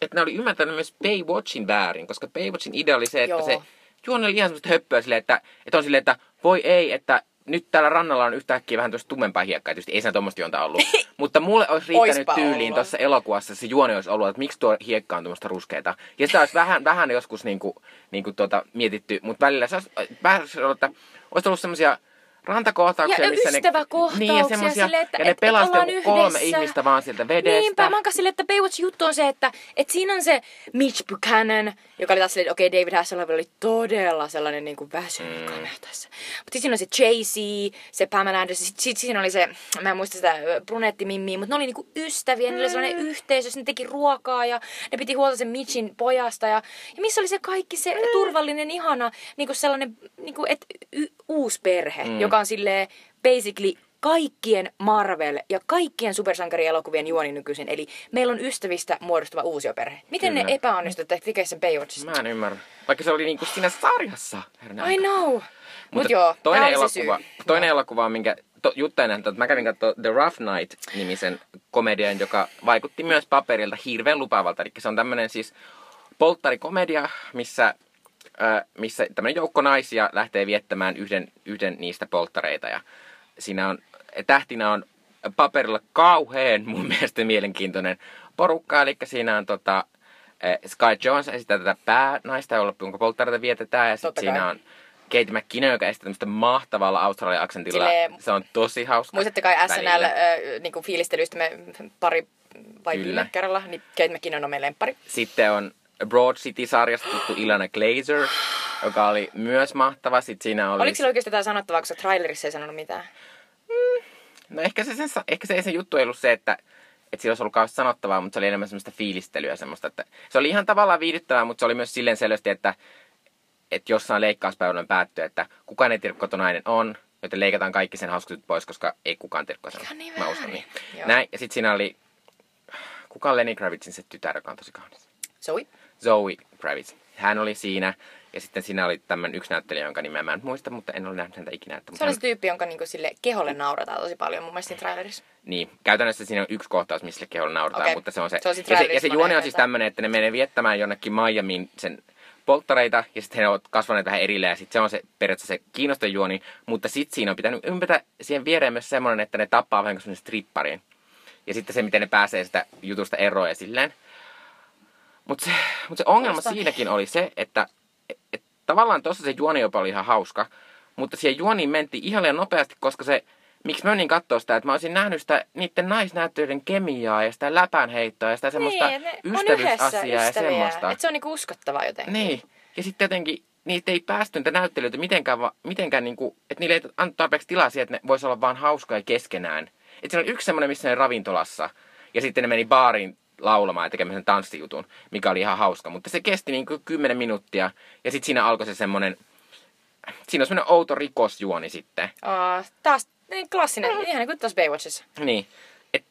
että ne oli ymmärtänyt myös Baywatchin väärin, koska Baywatchin idea oli se, että Joo. se juoni oli ihan semmoista höppöä silleen, että, että on silleen, että voi ei, että nyt täällä rannalla on yhtäkkiä vähän tuosta tummempaa hiekkaa. Tietysti ei siinä tuommoista juonta ollut. Mutta mulle olisi riittänyt Oispa tyyliin tuossa elokuvassa se juoni olisi ollut, että miksi tuo hiekka on tuommoista ruskeita. Ja sitä olisi vähän, vähän joskus niinku, niinku tuota, mietitty, mutta välillä se olisi, vähän se ollut, että olisi ollut semmoisia rantakohtauksia, Ja missä ne... ystäväkohtauksia niin, ja semmosia, silleen, että- ja ne et- et pelasti joku kolme ihmistä vaan sieltä vedestä. Niinpä, mä silleen, että Baywatch juttu on se, että, että siinä on se Mitch Buchanan, joka oli taas silleen, että okei, David Hasselhoff oli todella sellainen niin kuin väsynyt mm. tässä. Mutta siinä on se Jay-Z, se Pamela Anderson, sit, sit siinä oli se, mä en muista sitä ö, brunettimimmiä, mutta ne oli niinku ystäviä, niillä oli sellainen yhteisö, ne teki ruokaa ja ne piti huolta sen Mitchin pojasta ja, ja missä oli se kaikki se turvallinen, ihana, niinku sellainen, niinku, et, y, uusi perhe, mm. joka on silleen basically kaikkien Marvel ja kaikkien supersankarielokuvien juoni nykyisin. Eli meillä on ystävistä muodostuva uusioperhe. Miten Kyllä. ne epäonnistuivat, tekee sen Baywatchista? Mä en ymmärrä. Vaikka se oli niinku siinä sarjassa. I know. Mut Mutta joo, toinen se elokuva, syy. toinen elokuva, on minkä to, Jutta ei nähnyt, että mä kävin katsoa The Rough Night-nimisen komedian, joka vaikutti myös paperilta hirveän lupaavalta. Eli se on tämmöinen siis polttarikomedia, missä, äh, missä tämmöinen joukko naisia lähtee viettämään yhden, yhden niistä polttareita. Ja siinä on, tähtinä on paperilla kauheen mun mielestä mielenkiintoinen porukka. Eli siinä on tota, äh, Sky Jones esittää tätä päänaista, jolla jonka polttareita vietetään. Ja sitten siinä on Kate McKinnon, joka esittää tämmöistä mahtavalla Australian aksentilla. Silleen- Se on tosi hauska. Muistatte kai SNL äh, niinku fiilistelyistä me pari vai Kyllä. viime kerralla, niin Kate McKinnon on meidän lemppari. Sitten on Broad City-sarjasta tuttu Ilana Glazer, joka oli myös mahtava. Sitten siinä oli... Oliko sillä oikeasti jotain sanottavaa, koska trailerissa ei sanonut mitään? No ehkä se, sen, ehkä se, se juttu ei ollut se, että, että sillä olisi ollut kauheasti sanottavaa, mutta se oli enemmän semmoista fiilistelyä. Semmoista, että se oli ihan tavallaan viihdyttävää, mutta se oli myös silleen selvästi, että, että jossain leikkauspäivänä päättyy, että kukaan ei tiedä, kuka tuo nainen on, joten leikataan kaikki sen hauskat pois, koska ei kukaan tiedä, kuka on. Niin Mä uskon niin. Joo. Näin, ja sitten siinä oli, kuka on Lenny Kravitzin se tytär, joka on tosi kaunis? Zoe? Zoe Kravitz. Hän oli siinä. Ja sitten siinä oli tämmöinen yksi näyttelijä, jonka nimeä mä en muista, mutta en ole nähnyt häntä ikinä. Että, Se oli hän, se tyyppi, jonka niinku sille keholle naurataan tosi paljon mun mielestä siinä trailerissa. Niin, käytännössä siinä on yksi kohtaus, missä keholle naurataan, Okei. mutta se on se. Se on ja, se ja se juoni on siis tämmöinen, että ne menee viettämään jonnekin Miamiin sen polttareita, ja sitten he ovat kasvaneet vähän erilleen, ja sitten se on se periaatteessa se kiinnostavin juoni, mutta sitten siinä on pitänyt ympätä siihen viereen myös semmoinen, että ne tappaa vähän kuin semmoinen strippariin. Ja sitten se, miten ne pääsee sitä jutusta eroon ja silleen. Mutta se, mut se ongelma Kuulostaa- siinäkin oli se, että et, et, tavallaan tuossa se juoni jopa oli ihan hauska, mutta siihen juoniin mentiin ihan liian nopeasti, koska se, miksi mä menin katsoa sitä, että mä olisin nähnyt sitä niiden naisnäyttelijöiden kemiaa ja sitä läpänheittoa ja sitä semmoista niin, on yhdessä ystävyysasiaa ja semmoista. Et se on niinku uskottavaa jotenkin. Niin. Ja sitten jotenkin niitä ei päästy niitä näyttelijöitä mitenkään, va, mitenkään niinku, että niille ei annettu tarpeeksi tilaa siihen, että ne voisi olla vaan hauskoja keskenään. Että siinä oli yksi semmoinen, missä ne ravintolassa. Ja sitten ne meni baariin laulamaan ja tekemään sen tanssijutun, mikä oli ihan hauska. Mutta se kesti niin kuin 10 minuuttia. Ja sitten siinä alkoi se semmoinen, siinä on semmoinen outo rikosjuoni sitten. Aa, taas niin klassinen, ihan niin kuin tuossa Baywatchissa. Niin. Et,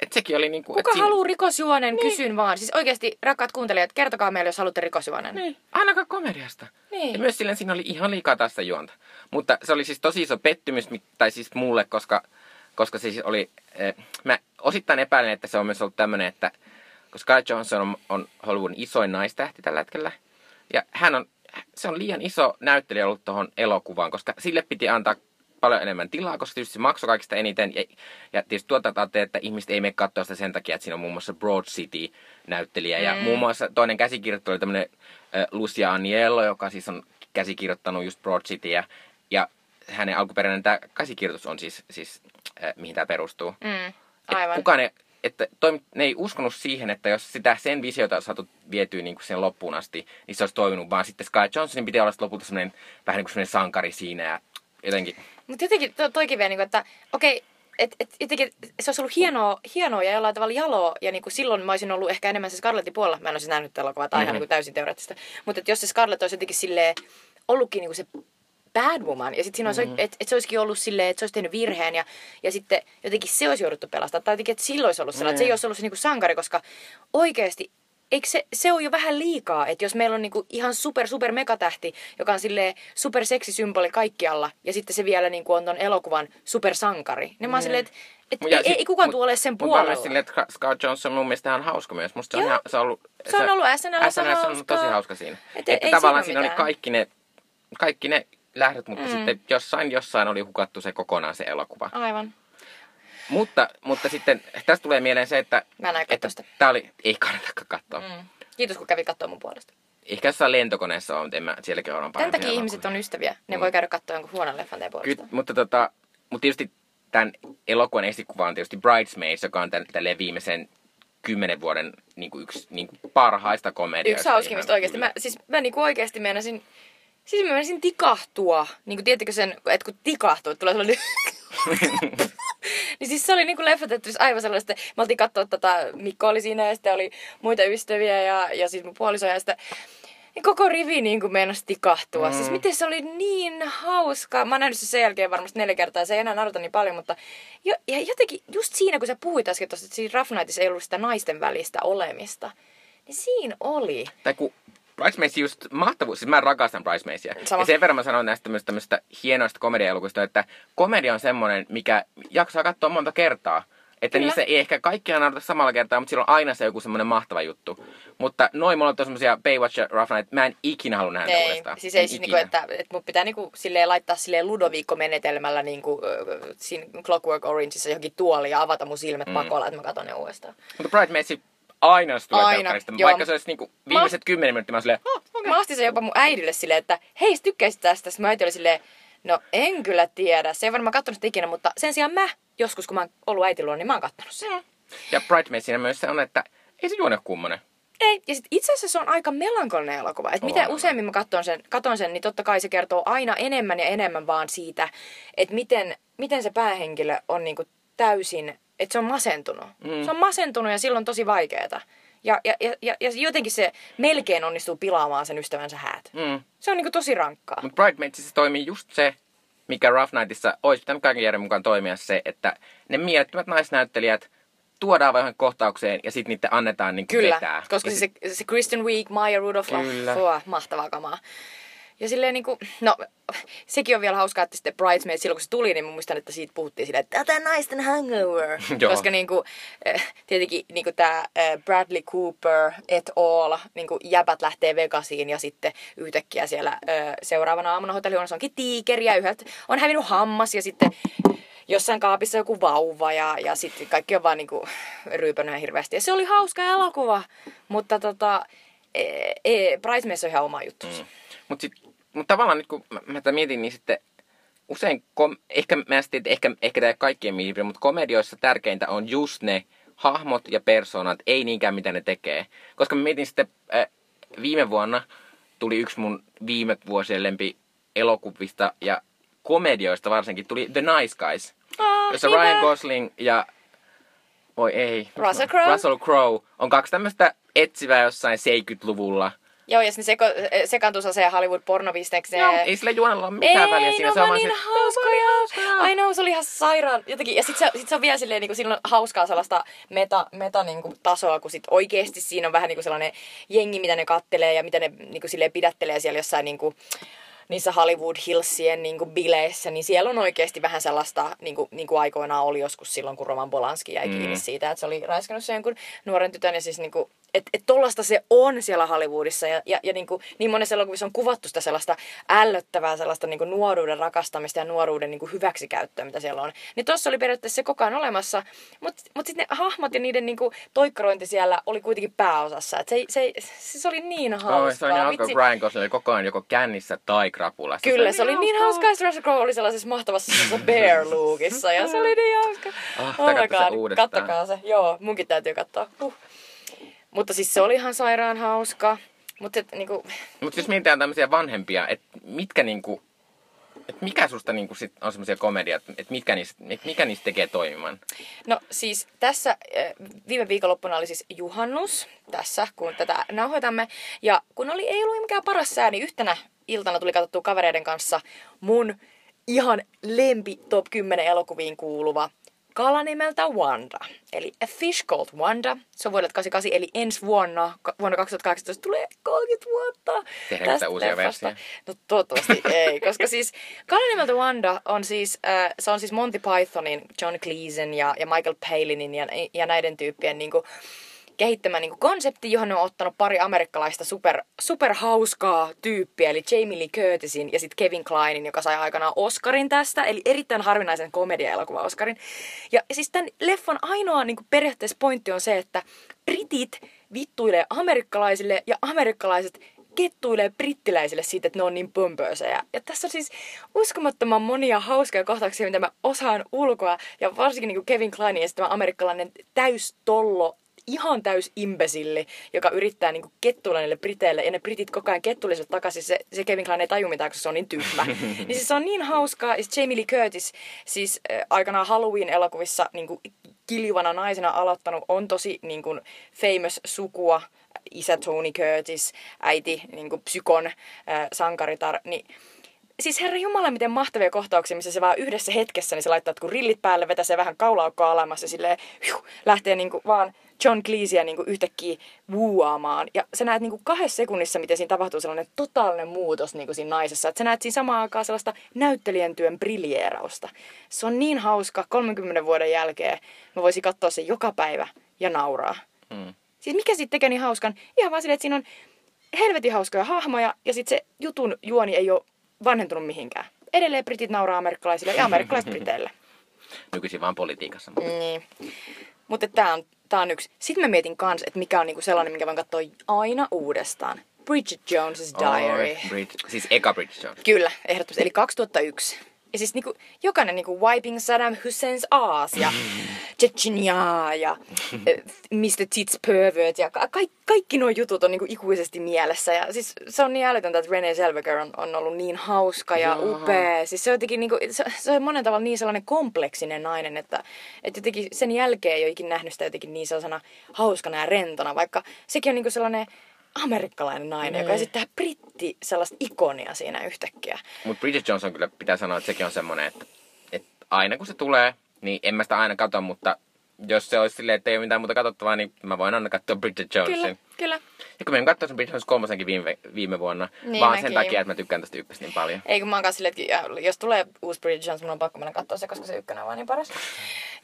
et sekin oli niinku... Kuka et siinä- haluaa rikosjuonen? Niin. Kysyn vaan. Siis oikeasti, rakkaat kuuntelijat, kertokaa meille, jos haluatte rikosjuonen. Niin, ainakaan komediasta. Niin. Ja myös silleen siinä oli ihan liikaa tässä juonta. Mutta se oli siis tosi iso pettymys, tai siis mulle, koska, koska se siis oli... Eh, mä osittain epäilen, että se on myös ollut tämmöinen, että koska Scarlett Johansson on, on Hollywoodin isoin naistähti tällä hetkellä. Ja hän on, se on liian iso näyttelijä ollut tuohon elokuvaan, koska sille piti antaa paljon enemmän tilaa, koska tietysti se maksoi kaikista eniten. Ja, ja tietysti tuotetaan, että ihmiset ei mene katsoa sitä sen takia, että siinä on muun muassa Broad City-näyttelijä. Ja Mm. muun muassa toinen käsikirjoittaja oli tämmöinen äh, Lucia Aniello, joka siis on käsikirjoittanut just Broad Cityä. Ja hänen alkuperäinen tämä käsikirjoitus on siis, siis äh, mihin tämä perustuu. Mm, Et aivan. kukaan ei, että toimi, ne ei uskonut siihen, että jos sitä sen visiota olisi saatu vietyä niin kuin sen loppuun asti, niin se olisi toiminut, vaan sitten Sky Johnsonin piti olla lopulta semmoinen, vähän niin kuin semmoinen sankari siinä ja jotenkin, Mutta jotenkin to, toikin vielä, niinku, että okei, et, et, jotenkin se olisi ollut hienoa, hienoa ja jollain tavalla jaloa. Ja niinku silloin mä olisin ollut ehkä enemmän se Scarlettin puolella. Mä en olisi nähnyt elokuvaa, tai mm-hmm. ihan Mhm. niinku täysin teoreettista. Mutta jos se Scarlett olisi jotenkin silleen ollutkin niinku se bad woman. Ja sitten siinä olisi, mm-hmm. että et se olisikin ollut silleen, että se olisi tehnyt virheen. Ja, ja sitten jotenkin se olisi jouduttu pelastaa. Tai jotenkin, että silloin olisi ollut sellainen, että se ei Mm. olisi ollut se niinku sankari, koska oikeasti Eikö se, se on jo vähän liikaa, että jos meillä on niinku ihan super, super megatähti, joka on silleen super seksisymboli kaikkialla, ja sitten se vielä niinku on ton elokuvan supersankari, niin mä oon silleen, että et, ja ei, sit- ei kukaan ole sen puolella. myös silleen, että Scarlett Johansson mun mielestä on hauska myös. Musta se on, ihan, se on ollut... Se on ollut SNL:ssä SNL:ssä on ollut tosi hauska siinä. Et että ei tavallaan siinä siinä oli mitään. kaikki ne, kaikki ne lähdöt, mutta Mm. sitten jossain, jossain oli hukattu se kokonaan se elokuva. Aivan. Mutta, mutta sitten tästä tulee mieleen se, että, Mä näin että tää oli, ei kannatakaan katsoa. Mm. Kiitos kun kävit katsoa mun puolesta. Ehkä jossain lentokoneessa on, mutta en mä, sielläkin on Tämän parempia takia elokuvia. ihmiset on ystäviä. Ne Mm. voi käydä katsoa jonkun huonon leffan teidän puolesta. Kyllä, mutta, tota, mutta tietysti tämän elokuvan esikuva on tietysti Bridesmaids, joka on tämän, tälleen viimeisen kymmenen vuoden niin kuin yksi niin kuin parhaista komedioista. Yksi hauskimmista oikeasti. Mä, siis mä niinku oikeasti meinasin, siis mä meinasin tikahtua. Niinku tiedättekö sen, että kun tikahtuu, että tulee sellainen... niin siis se oli niinku leffateatterissa aivan sellaista, me oltiin katsoa tätä, Mikko oli siinä ja sitten oli muita ystäviä ja, ja siis mun puoliso ja sitten niin koko rivi niin kuin meinasi tikahtua. Mm. Siis miten se oli niin hauska. Mä oon nähnyt sen sen jälkeen varmasti neljä kertaa. Se ei enää naurata niin paljon, mutta jo, ja jotenkin just siinä, kun sä puhuit äsken tuosta, että siinä Rough Nightissa ei ollut sitä naisten välistä olemista. Niin siinä oli. Tai kun Bridesmaids just mahtavuus, siis mä rakastan Bridesmaidsia. Sama. Ja sen verran mä sanon näistä tämmöistä, tämmöistä hienoista komediaelokuvista, että komedia on semmoinen, mikä jaksaa katsoa monta kertaa. Että Kyllä. niissä ei ehkä kaikkia naurata samalla kertaa, mutta sillä on aina se joku semmoinen mahtava juttu. Mutta noin mulla on semmoisia Baywatch ja Rough Night, mä en ikinä halua nähdä Ei, uudestaan. siis ei En siis niinku, että, että mun pitää niinku silleen laittaa silleen Ludovico-menetelmällä niinku, siinä Clockwork Orangeissa johonkin tuoliin ja avata mun silmät mm. pakolla, että mä katson ne uudestaan. Mutta Bridesmaids aina jos tulee Aina, telkkarista, joo. vaikka se olisi niinku viimeiset kymmenen minuuttia, mä silleen, oh, Okay. Mä astin sen jopa mun äidille silleen, että hei, sä tykkäisit tästä. Sitten mun äiti oli silleen, no en kyllä tiedä. Se ei varmaan kattonut sitä ikinä, mutta sen sijaan mä, joskus kun mä oon ollut äitin luona, niin mä oon kattonut sen. Ja Bridesmaidsina myös se on, että ei se juone kummonen. Ei, ja sit itse asiassa se on aika melankolinen elokuva. Et mitä On. useammin mä katson sen, katon sen, niin totta kai se kertoo aina enemmän ja enemmän vaan siitä, että miten, miten se päähenkilö on niinku täysin, että se on masentunut. Mm. Se on masentunut ja silloin tosi vaikeeta. Ja, ja, ja, ja, ja jotenkin se melkein onnistuu pilaamaan sen ystävänsä häät. Mm. Se on niinku tosi rankkaa. Mutta Bridesmaidsissa toimii just se, mikä Rough Nightissa olisi pitänyt kaiken järjen mukaan toimia se, että ne mielettömät naisnäyttelijät tuodaan vähän kohtaukseen ja sitten niitä annetaan niin Kyllä, vetää. koska ja se, se Kristen Wiig, Maya Rudolph, Kyllä. oh, mahtavaa kamaa. Ja silleen niinku, no sekin on vielä hauskaa, että sitten Bridesmaids silloin kun se tuli, niin mä muistan, että siitä puhuttiin silleen, että tätä naisten hangover. Koska niinku, eh, tietenkin niinku tää eh, Bradley Cooper et al, niinku jäbät lähtee Vegasiin ja sitten yhtäkkiä siellä eh, seuraavana aamuna hotellihuoneessa onkin tiikeri ja yhdeltä on hävinnyt hammas ja sitten jossain kaapissa joku vauva ja, ja sitten kaikki on vaan niinku ihan hirveästi. Ja se oli hauska elokuva, mutta tota, e, e, Bridesmaids on ihan oma juttu. Mm. Mutta mut tavallaan nyt kun mä, mä tätä mietin, niin sitten usein, kom, ehkä, mä en sitten, tiedä, ehkä, ehkä tämä kaikkien mielipide, mutta komedioissa tärkeintä on just ne hahmot ja persoonat, ei niinkään mitä ne tekee. Koska mä mietin sitten, äh, viime vuonna tuli yksi mun viime vuosien lempi elokuvista ja komedioista varsinkin tuli The Nice Guys, Ah, jossa hyvä. Ryan Gosling ja voi ei, Russell Crowe. Russell Crowe on kaksi tämmöistä etsivää jossain 70-luvulla. Joo, ja sitten seko, sekaantuu se Hollywood pornobisnekseen. Joo, ei sillä juonella ole mitään väliä siinä. no se on vaan vaan niin se- hauskoja. I know, se oli ihan sairaan. Jotenkin, ja sitten se, sit se on vielä silleen, niin kuin, siinä on hauskaa sellaista meta, meta niin kuin, tasoa, kun sit oikeasti siinä on vähän niin kuin sellainen jengi, mitä ne kattelee ja mitä ne niin kuin, silleen pidättelee siellä jossain niin kuin, niissä Hollywood Hillsien niin kuin, bileissä, niin siellä on oikeasti vähän sellaista, niin kuin, niin kuin aikoinaan oli joskus silloin, kun Roman Polanski jäi kiinni Mm. siitä, että se oli raiskannut sen jonkun nuoren tytön ja siis niin kuin, että et tollasta se on siellä Hollywoodissa ja, ja, ja niin, kuin, niin monessa elokuvissa on kuvattu sitä sellaista ällöttävää sellaista niin kuin nuoruuden rakastamista ja nuoruuden niin kuin hyväksikäyttöä, mitä siellä on. Niin tossa oli periaatteessa se koko ajan olemassa, mutta mut sitten ne hahmot ja niiden niin kuin toikkarointi siellä oli kuitenkin pääosassa. Et se, se, se, se oli niin hauskaa. Se on ihan hauska, Vitsi. kun Brian Gosling oli koko ajan joko kännissä tai krapulassa. Kyllä, se oli niin hauskaa, että Russell Crowe oli sellaisessa mahtavassa bear lookissa ja se oli niin hauska. Ah, oh katsoa se uudestaan. kattokaa se. Joo, munkin täytyy katsoa. Huh. Mutta siis se oli ihan sairaan hauska. Mutta niinku, Mutta jos mietitään tämmöisiä vanhempia, että mitkä niinku, et mikä susta niinku sit on semmoisia komediat, että mitkä niistä, et mikä niistä tekee toimivan? no siis tässä viime viikonloppuna oli siis juhannus tässä, kun tätä nauhoitamme. Ja kun oli, ei ollut mikään paras sää, niin yhtenä iltana tuli katsottua kavereiden kanssa mun ihan lempi top 10 elokuviin kuuluva kala nimeltä Wanda. Eli A Fish Called Wanda. Se on vuodelta 88, eli ensi vuonna, vuonna 2018 tulee 30 vuotta. Tehdäänkö tästä uusia versioita? No toivottavasti ei, koska siis kala nimeltä Wanda on siis, äh, se on siis Monty Pythonin, John Cleese ja, ja Michael Palinin ja, ja näiden tyyppien niinku, kehittämä niinku konsepti, johon ne on ottanut pari amerikkalaista super, super hauskaa tyyppiä, eli Jamie Lee Curtisin ja sitten Kevin Kleinin, joka sai aikanaan Oscarin tästä, eli erittäin harvinaisen komedia-elokuva Oscarin. Ja siis tämän leffan ainoa niinku periaatteessa pointti on se, että britit vittuilee amerikkalaisille ja amerikkalaiset kettuilee brittiläisille siitä, että ne on niin pömpöösejä. Ja tässä on siis uskomattoman monia hauskoja kohtauksia, mitä mä osaan ulkoa. Ja varsinkin niin Kevin Kleinin ja tämä amerikkalainen täystollo, ihan täys imbesilli, joka yrittää niin kettuilla niille briteille. Ja ne britit koko ajan kettuilisivat takaisin. Se, se Kevin Klein ei taju mitään, koska se on niin tyhmä. niin siis se on niin hauskaa. Ja sit Jamie Lee Curtis, siis äh, aikanaan Halloween-elokuvissa niin kiljuvana naisena aloittanut, on tosi niin kuin, famous sukua isä Tony Curtis, äiti niin kuin psykon äh, sankaritar, niin siis herra jumala, miten mahtavia kohtauksia, missä se vaan yhdessä hetkessä, niin se laittaa kun rillit päälle, vetää se vähän kaulaukkoa alemmas ja silleen, hiu, lähtee niinku vaan John Cleesea niinku yhtäkkiä vuuaamaan. Ja sä näet niinku kahdessa sekunnissa, miten siinä tapahtuu sellainen totaalinen muutos niinku siinä naisessa. Että sä näet siinä samaan aikaan sellaista näyttelijän työn briljeerausta. Se on niin hauska 30 vuoden jälkeen. Mä voisin katsoa sen joka päivä ja nauraa. Hmm. Siis mikä siitä tekee niin hauskan? Ihan vaan silleen, että siinä on helvetin hauskoja hahmoja ja sitten se jutun juoni ei ole vanhentunut mihinkään. Edelleen britit nauraa amerikkalaisille ja amerikkalaiset briteille. Nykyisin vaan politiikassa. Niin. Mutta tää on, tää on yksi. Sitten mä mietin kans, että mikä on niinku sellainen, minkä voin katsoa aina uudestaan. Bridget Jones's Diary. Oi, Brid- siis eka Bridget Jones. Kyllä, ehdottomasti. Eli 2001. Ja siis niinku, jokainen niinku Wiping Saddam Husseins aas ja Chechnya ja Mr. Tits Pervert ja ka- kaikki, kaikki nuo jutut on niinku ikuisesti mielessä. Ja siis se on niin älytöntä, että Renee Zellweger on, on ollut niin hauska ja Joo. upea. Siis se on jotenkin niinku, se, se on monen tavalla niin sellainen kompleksinen nainen, että, että jotenkin sen jälkeen ei ole ikinä nähnyt sitä jotenkin niin sellaisena hauskana ja rentona, vaikka sekin on niinku sellainen amerikkalainen nainen, joka Niin. esittää britti sellaista ikonia siinä yhtäkkiä. Mutta Bridget Jones on kyllä, pitää sanoa, että sekin on semmoinen, että, että aina kun se tulee, niin en mä sitä aina katso, mutta jos se olisi silleen, että ei ole mitään muuta katsottavaa, niin mä voin aina katsoa Bridget Jonesin. Kyllä, kyllä. Ja kun mä katsoin sen Bridget Jones kolmosenkin viime, viime vuonna, Niin vaan mäkin. sen takia, että mä tykkään tästä ykköstä niin paljon. Ei kun mä oon kanssa silleen, että jos tulee uusi Bridget Jones, mun on pakko mennä katsoa se, koska se ykkönen on vaan niin paras.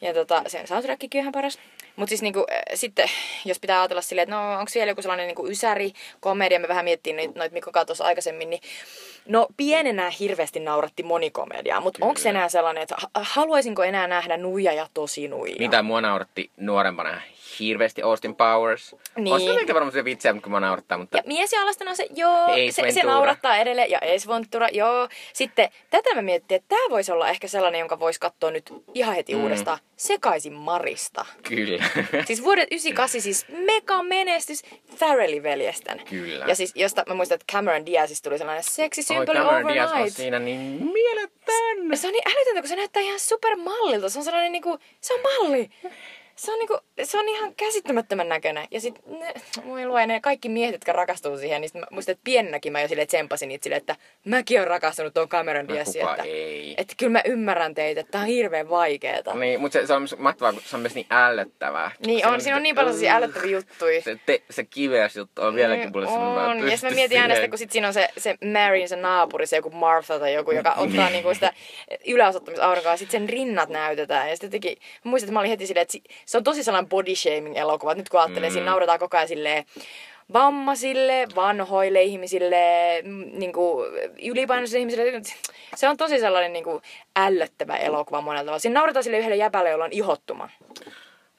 Ja tota, se soundtrackikin ihan paras. Mutta siis niinku, äh, sitten, jos pitää ajatella silleen, että no onko siellä joku sellainen niinku ysäri, komedia, me vähän miettii noita, noit, Mikko katsoi aikaisemmin, niin no pienenä hirveästi nauratti monikomediaa, mutta onko enää sellainen, että ha- haluaisinko enää nähdä nuija ja tosi nuija? Tai mua nauratti nuorempana hirveästi Austin Powers. Niin. On se ehkä varmaan se vitsiä, mutta kun mua naurattaa, mutta... Ja mies ja alastana se, joo, Ace se, se naurattaa edelleen. Ja Ace Ventura, joo. Sitten tätä mä miettii, että tämä voisi olla ehkä sellainen, jonka voisi katsoa nyt ihan heti mm. uudestaan. Sekaisin Marista. Kyllä. Siis vuodet 98, siis mega menestys Farrellin veljesten. Kyllä. Ja siis, josta mä muistan, että Cameron Diazista tuli sellainen Oi, simple Cameron Diaz on overnight. siinä niin mieletön. Se on niin älytöntä, kun se näyttää ihan supermallilta. Se on sellainen niinku, se on malli. Se on, niinku, se on ihan käsittämättömän näköinen. Ja sit ne, voi lue ne kaikki miehet, jotka rakastuu siihen, niin sit mä muistan, että pienenäkin mä jo silleen tsempasin niitä silleen, että mäkin olen rakastunut tuon Cameron Diazin. Että, ei. että kyllä mä ymmärrän teitä, että tää on hirveän vaikeeta. Niin, mutta se, se on mahtavaa, kun se on myös niin ällöttävää. Niin Se on, siinä on niin paljon sellaisia älyttäviä juttuja. Se, te, se kiveäs juttu on vieläkin mulle mä en on. Ja mä mietin aina sitä, kun sit siinä on se, se Maryn, se naapuri, se joku Martha tai joku, joka ottaa niinku sitä yläosottamisaurinkoa, sit sen rinnat näytetään. Ja sitten jotenkin, mä muistan, että mä olin heti silleen, että se on tosi sellainen body shaming elokuva. Nyt kun ajattelee, mm. siinä nauretaan koko ajan silleen, vammaisille, vanhoille ihmisille, mm, niinku, ylipainoisille ihmisille. Se on tosi sellainen niinku, ällöttävä elokuva monella tavalla. Siinä nauretaan sille yhdelle jäbälle, jolla on ihottuma.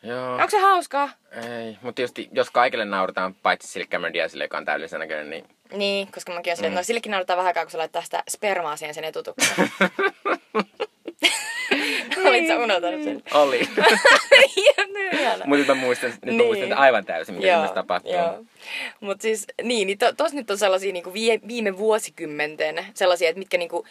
Joo. Onko se hauskaa? Ei, mutta tietysti jos kaikille naurataan, paitsi sille Cameron Diazille, joka on täydellisen näköinen, niin Niin, koska mäkin olen että no sillekin nauretaan vähän aikaa, kun se laittaa sitä spermaa siihen sen etutukseen. Olit sä unohtanut sen? oli. Ihan ihana. mutta nyt mä muistan, nyt Niin. mä muistan että aivan täysin, mitä siinä tapahtuu. Mutta siis, niin, niin to, tos nyt on sellaisia niinku vie, viime vuosikymmenten sellaisia, että mitkä niinku,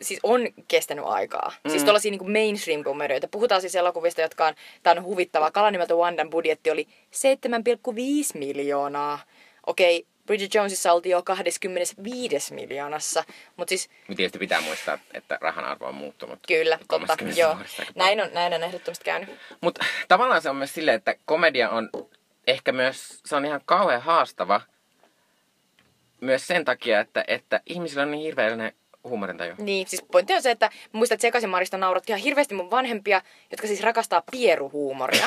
siis on kestänyt aikaa. Mm. Siis tuollaisia niinku mainstream-komedioita. Puhutaan siis elokuvista, jotka on, tää on huvittavaa. Kala nimeltä Wandan budjetti oli 7,5 miljoonaa. Okei, Bridget Jonesissa oltiin jo 25 miljoonassa, mutta siis Mutta tietysti pitää muistaa, että rahan arvo on muuttunut. kyllä, totta, 30 joo. Näin on, näin on ehdottomasti käynyt. Mutta tavallaan se on myös silleen, että komedia on ehkä myös, se on ihan kauhean haastava myös sen takia, että, että ihmisillä on niin hirveellinen huumorintaju. Niin, siis pointti on se, että mä muistan, että Sekasin Marista nauratti ihan hirveästi mun vanhempia, jotka siis rakastaa pieruhuumoria.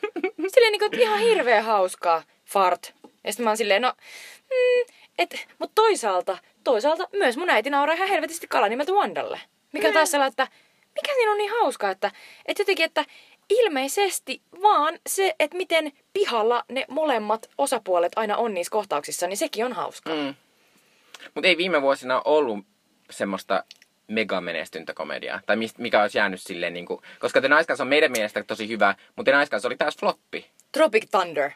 silleen niin kuin, ihan hirveän hauskaa, fart. Ja sitten mä oon silleen, no, mm, et, mutta toisaalta, toisaalta myös mun äiti nauraa ihan helvetisti kala nimeltä Wandalle. Mikä on taas sellainen, että mikä siinä on niin hauskaa, että, että jotenkin, että ilmeisesti vaan se, että miten pihalla ne molemmat osapuolet aina on niissä kohtauksissa, niin sekin on hauskaa. Mm. Mutta ei viime vuosina ollut semmoista mega menestyntä komediaa. Tai mist, mikä olisi jäänyt silleen niinku... Koska The Nice Guys on meidän mielestä tosi hyvä, mutta The Nice Guys oli taas floppi. Tropic Thunder.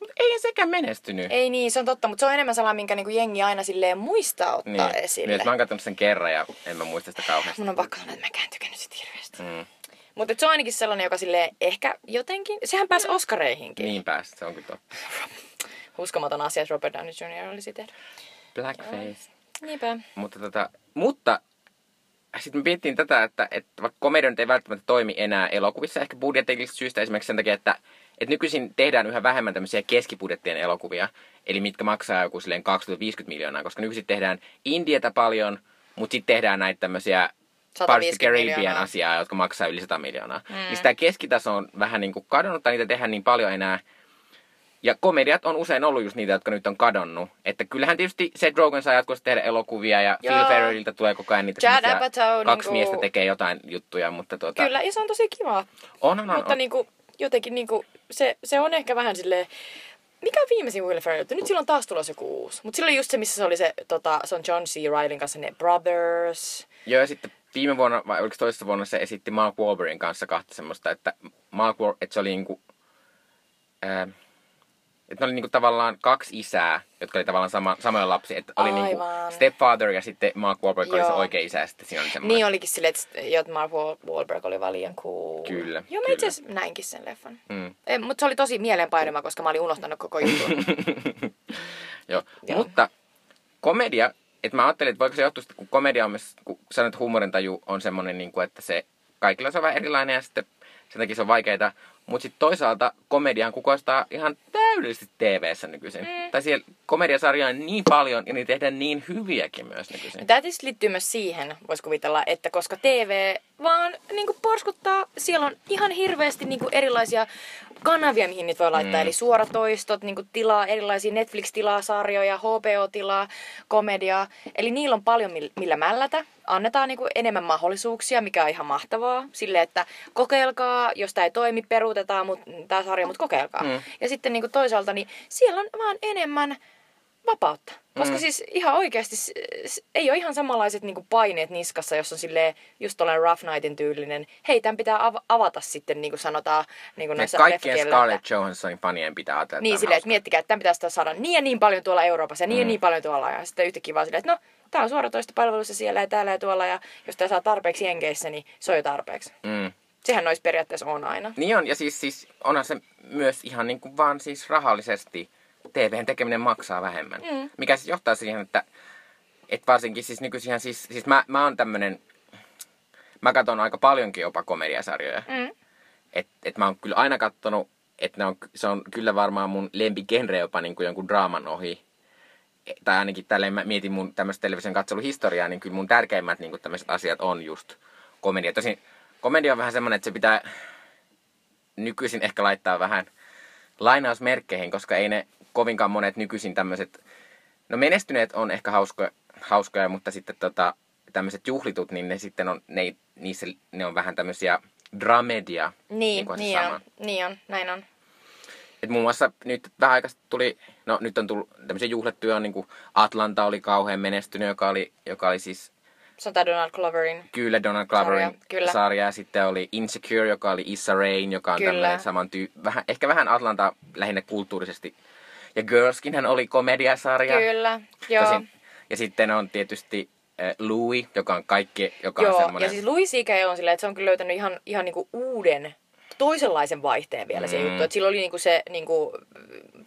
Mutta ei sekään menestynyt. Ei niin, se on totta, mutta se on enemmän sellainen, minkä niinku jengi aina silleen muistaa ottaa niin. esille. Niin, mä oon katsonut sen kerran ja en mä muista sitä kauheasti. Mun on pakko sanoa, että mä en tykännyt sitä hirveästi. Mm. Mutta se on ainakin sellainen, joka silleen ehkä jotenkin... Sehän pääsi Oscareihinkin. Niin päästä, se on kyllä totta. Uskomaton asia, että Robert Downey Jr. olisi tehdä. Blackface. Niinpä. Mutta, tota, mutta sitten me miettiin tätä, että, että vaikka komedia ei välttämättä toimi enää elokuvissa, ehkä budjetillisista syistä esimerkiksi sen takia, että, että nykyisin tehdään yhä vähemmän tämmöisiä keskibudjettien elokuvia, eli mitkä maksaa joku silleen 20-50 miljoonaa, koska nykyisin tehdään Indietä paljon, mutta sitten tehdään näitä tämmöisiä Parts of 150 the Caribbean asiaa, jotka maksaa yli 100 miljoonaa. Mm. Niin sitä keskitaso on vähän niin kuin kadonnut, tai niitä tehdään niin paljon enää. Ja komediat on usein ollut just niitä, jotka nyt on kadonnut. Että kyllähän tietysti Seth Rogen saa jatkuvasti tehdä elokuvia, ja Joo. Phil Ferrelliltä tulee koko ajan niitä semmosia- Apatow, kaksi niinku- miestä tekee jotain juttuja, mutta tuota, Kyllä, ja se on tosi kiva. on, on, on, Mutta on. niinku, jotenkin niinku, se, se on ehkä vähän silleen... Mikä on viimeisin Will Ferrell? Nyt silloin taas tulossa joku uusi. Mutta silloin just se, missä se oli se, tota, se on John C. Reilyn kanssa ne Brothers. Joo, ja sitten viime vuonna, vai oliko toisessa vuonna, se esitti Mark Wahlbergin kanssa kahta semmoista, että, Mark Wahl- että se oli niinku, ää, että ne oli niinku tavallaan kaksi isää, jotka oli tavallaan sama, samoja lapsia. Että oli niinku Aivan. stepfather ja sitten Mark Wahlberg oli se oikea isä sitten siinä oli semmoinen. Niin olikin silleen, että Mark Wahl- Wahlberg oli vaan liian cool. Kyllä, Joo, mä itse asiassa näinkin sen leffan. Mm. Eh, mutta se oli tosi mieleenpainuva, koska mä olin unohtanut koko jutun. Joo. Joo. Mutta komedia, että mä ajattelin, että voiko se johtua, kun komedia on myös, kun sanoit, että huumorintaju on semmoinen, niin kuin, että se kaikilla se on vähän erilainen ja sitten sen takia se on vaikeaa. Mutta sitten toisaalta komedian kukoistaa ihan täydellisesti TV-ssä nykyisin. Mm. Tai siellä komediasarjoja on niin paljon ja niitä tehdään niin hyviäkin myös nykyisin. Tämä tietysti liittyy myös siihen, voisi kuvitella, että koska TV vaan niin porskuttaa, siellä on ihan hirveästi niin erilaisia kanavia, mihin niitä voi laittaa. Mm. Eli suoratoistot, niin kuin tilaa, erilaisia Netflix-tilaa, sarjoja, HBO-tilaa, komediaa. Eli niillä on paljon millä mällätä. Annetaan niin kuin enemmän mahdollisuuksia, mikä on ihan mahtavaa. Sille, että kokeilkaa, jos tämä ei toimi, peruutetaan mut, tämä sarja, mutta kokeilkaa. Mm. Ja sitten niin kuin toisaalta, niin siellä on vaan enemmän vapautta. Koska mm. siis ihan oikeasti ei ole ihan samanlaiset niinku paineet niskassa, jos on silleen just tällainen Rough Nightin tyylinen. Hei, tämän pitää av- avata sitten, niin kuin sanotaan niin kuin näissä Kaikkien Scarlett Johanssonin fanien pitää ajatella. Niin silleen, että miettikää, että tämän pitää saada niin ja niin paljon tuolla Euroopassa ja niin mm. ja niin paljon tuolla. Ja sitten yhtäkkiä vaan silleen, että no, tämä on suoratoista palvelussa siellä ja täällä ja tuolla. Ja jos tämä saa tarpeeksi jenkeissä, niin se on jo tarpeeksi. Mm. Sehän noissa periaatteessa on aina. Niin on, ja siis, siis onhan se myös ihan niin kuin vaan siis rahallisesti TVn tekeminen maksaa vähemmän. Mm. Mikä siis johtaa siihen, että et varsinkin siis nykyisin siis, siis mä, mä oon tämmönen, mä katson aika paljonkin jopa komediasarjoja. Mm. Et, et mä oon kyllä aina kattonut, että on, se on kyllä varmaan mun lempigenre jopa niin kuin jonkun draaman ohi. E, tai ainakin tälleen mä mietin mun tämmöistä television katseluhistoriaa, niin kyllä mun tärkeimmät niin tämmöiset asiat on just komedia. Tosin komedia on vähän semmoinen, että se pitää nykyisin ehkä laittaa vähän lainausmerkkeihin, koska ei ne kovinkaan monet nykyisin tämmöiset, no menestyneet on ehkä hauskoja, hauskoja mutta sitten tota, tämmöiset juhlitut, niin ne sitten on, ne, niissä, ne on vähän tämmöisiä dramedia. Niin, niin, niin on, niin on, näin on. Et muun muassa nyt vähän aikaa tuli, no nyt on tullut tämmöisiä juhlettuja, niin kuin Atlanta oli kauhean menestynyt, joka oli, joka oli siis... Se on tämä Donald Gloverin Kyllä, Donald Gloverin sarja. Kyllä. sarja. Ja sitten oli Insecure, joka oli Issa Rain, joka on kyllä. tämmöinen saman tyy... vähän, ehkä vähän Atlanta lähinnä kulttuurisesti ja Girlskinhän oli komediasarja. Kyllä, joo. Tosin, ja sitten on tietysti äh, Louis, joka on kaikki, joka joo, on semmoinen... ja siis Louis C.K. on silleen, että se on kyllä löytänyt ihan, ihan niinku uuden toisenlaisen vaihteen vielä mm. se juttu. Että sillä oli niinku se, niinku,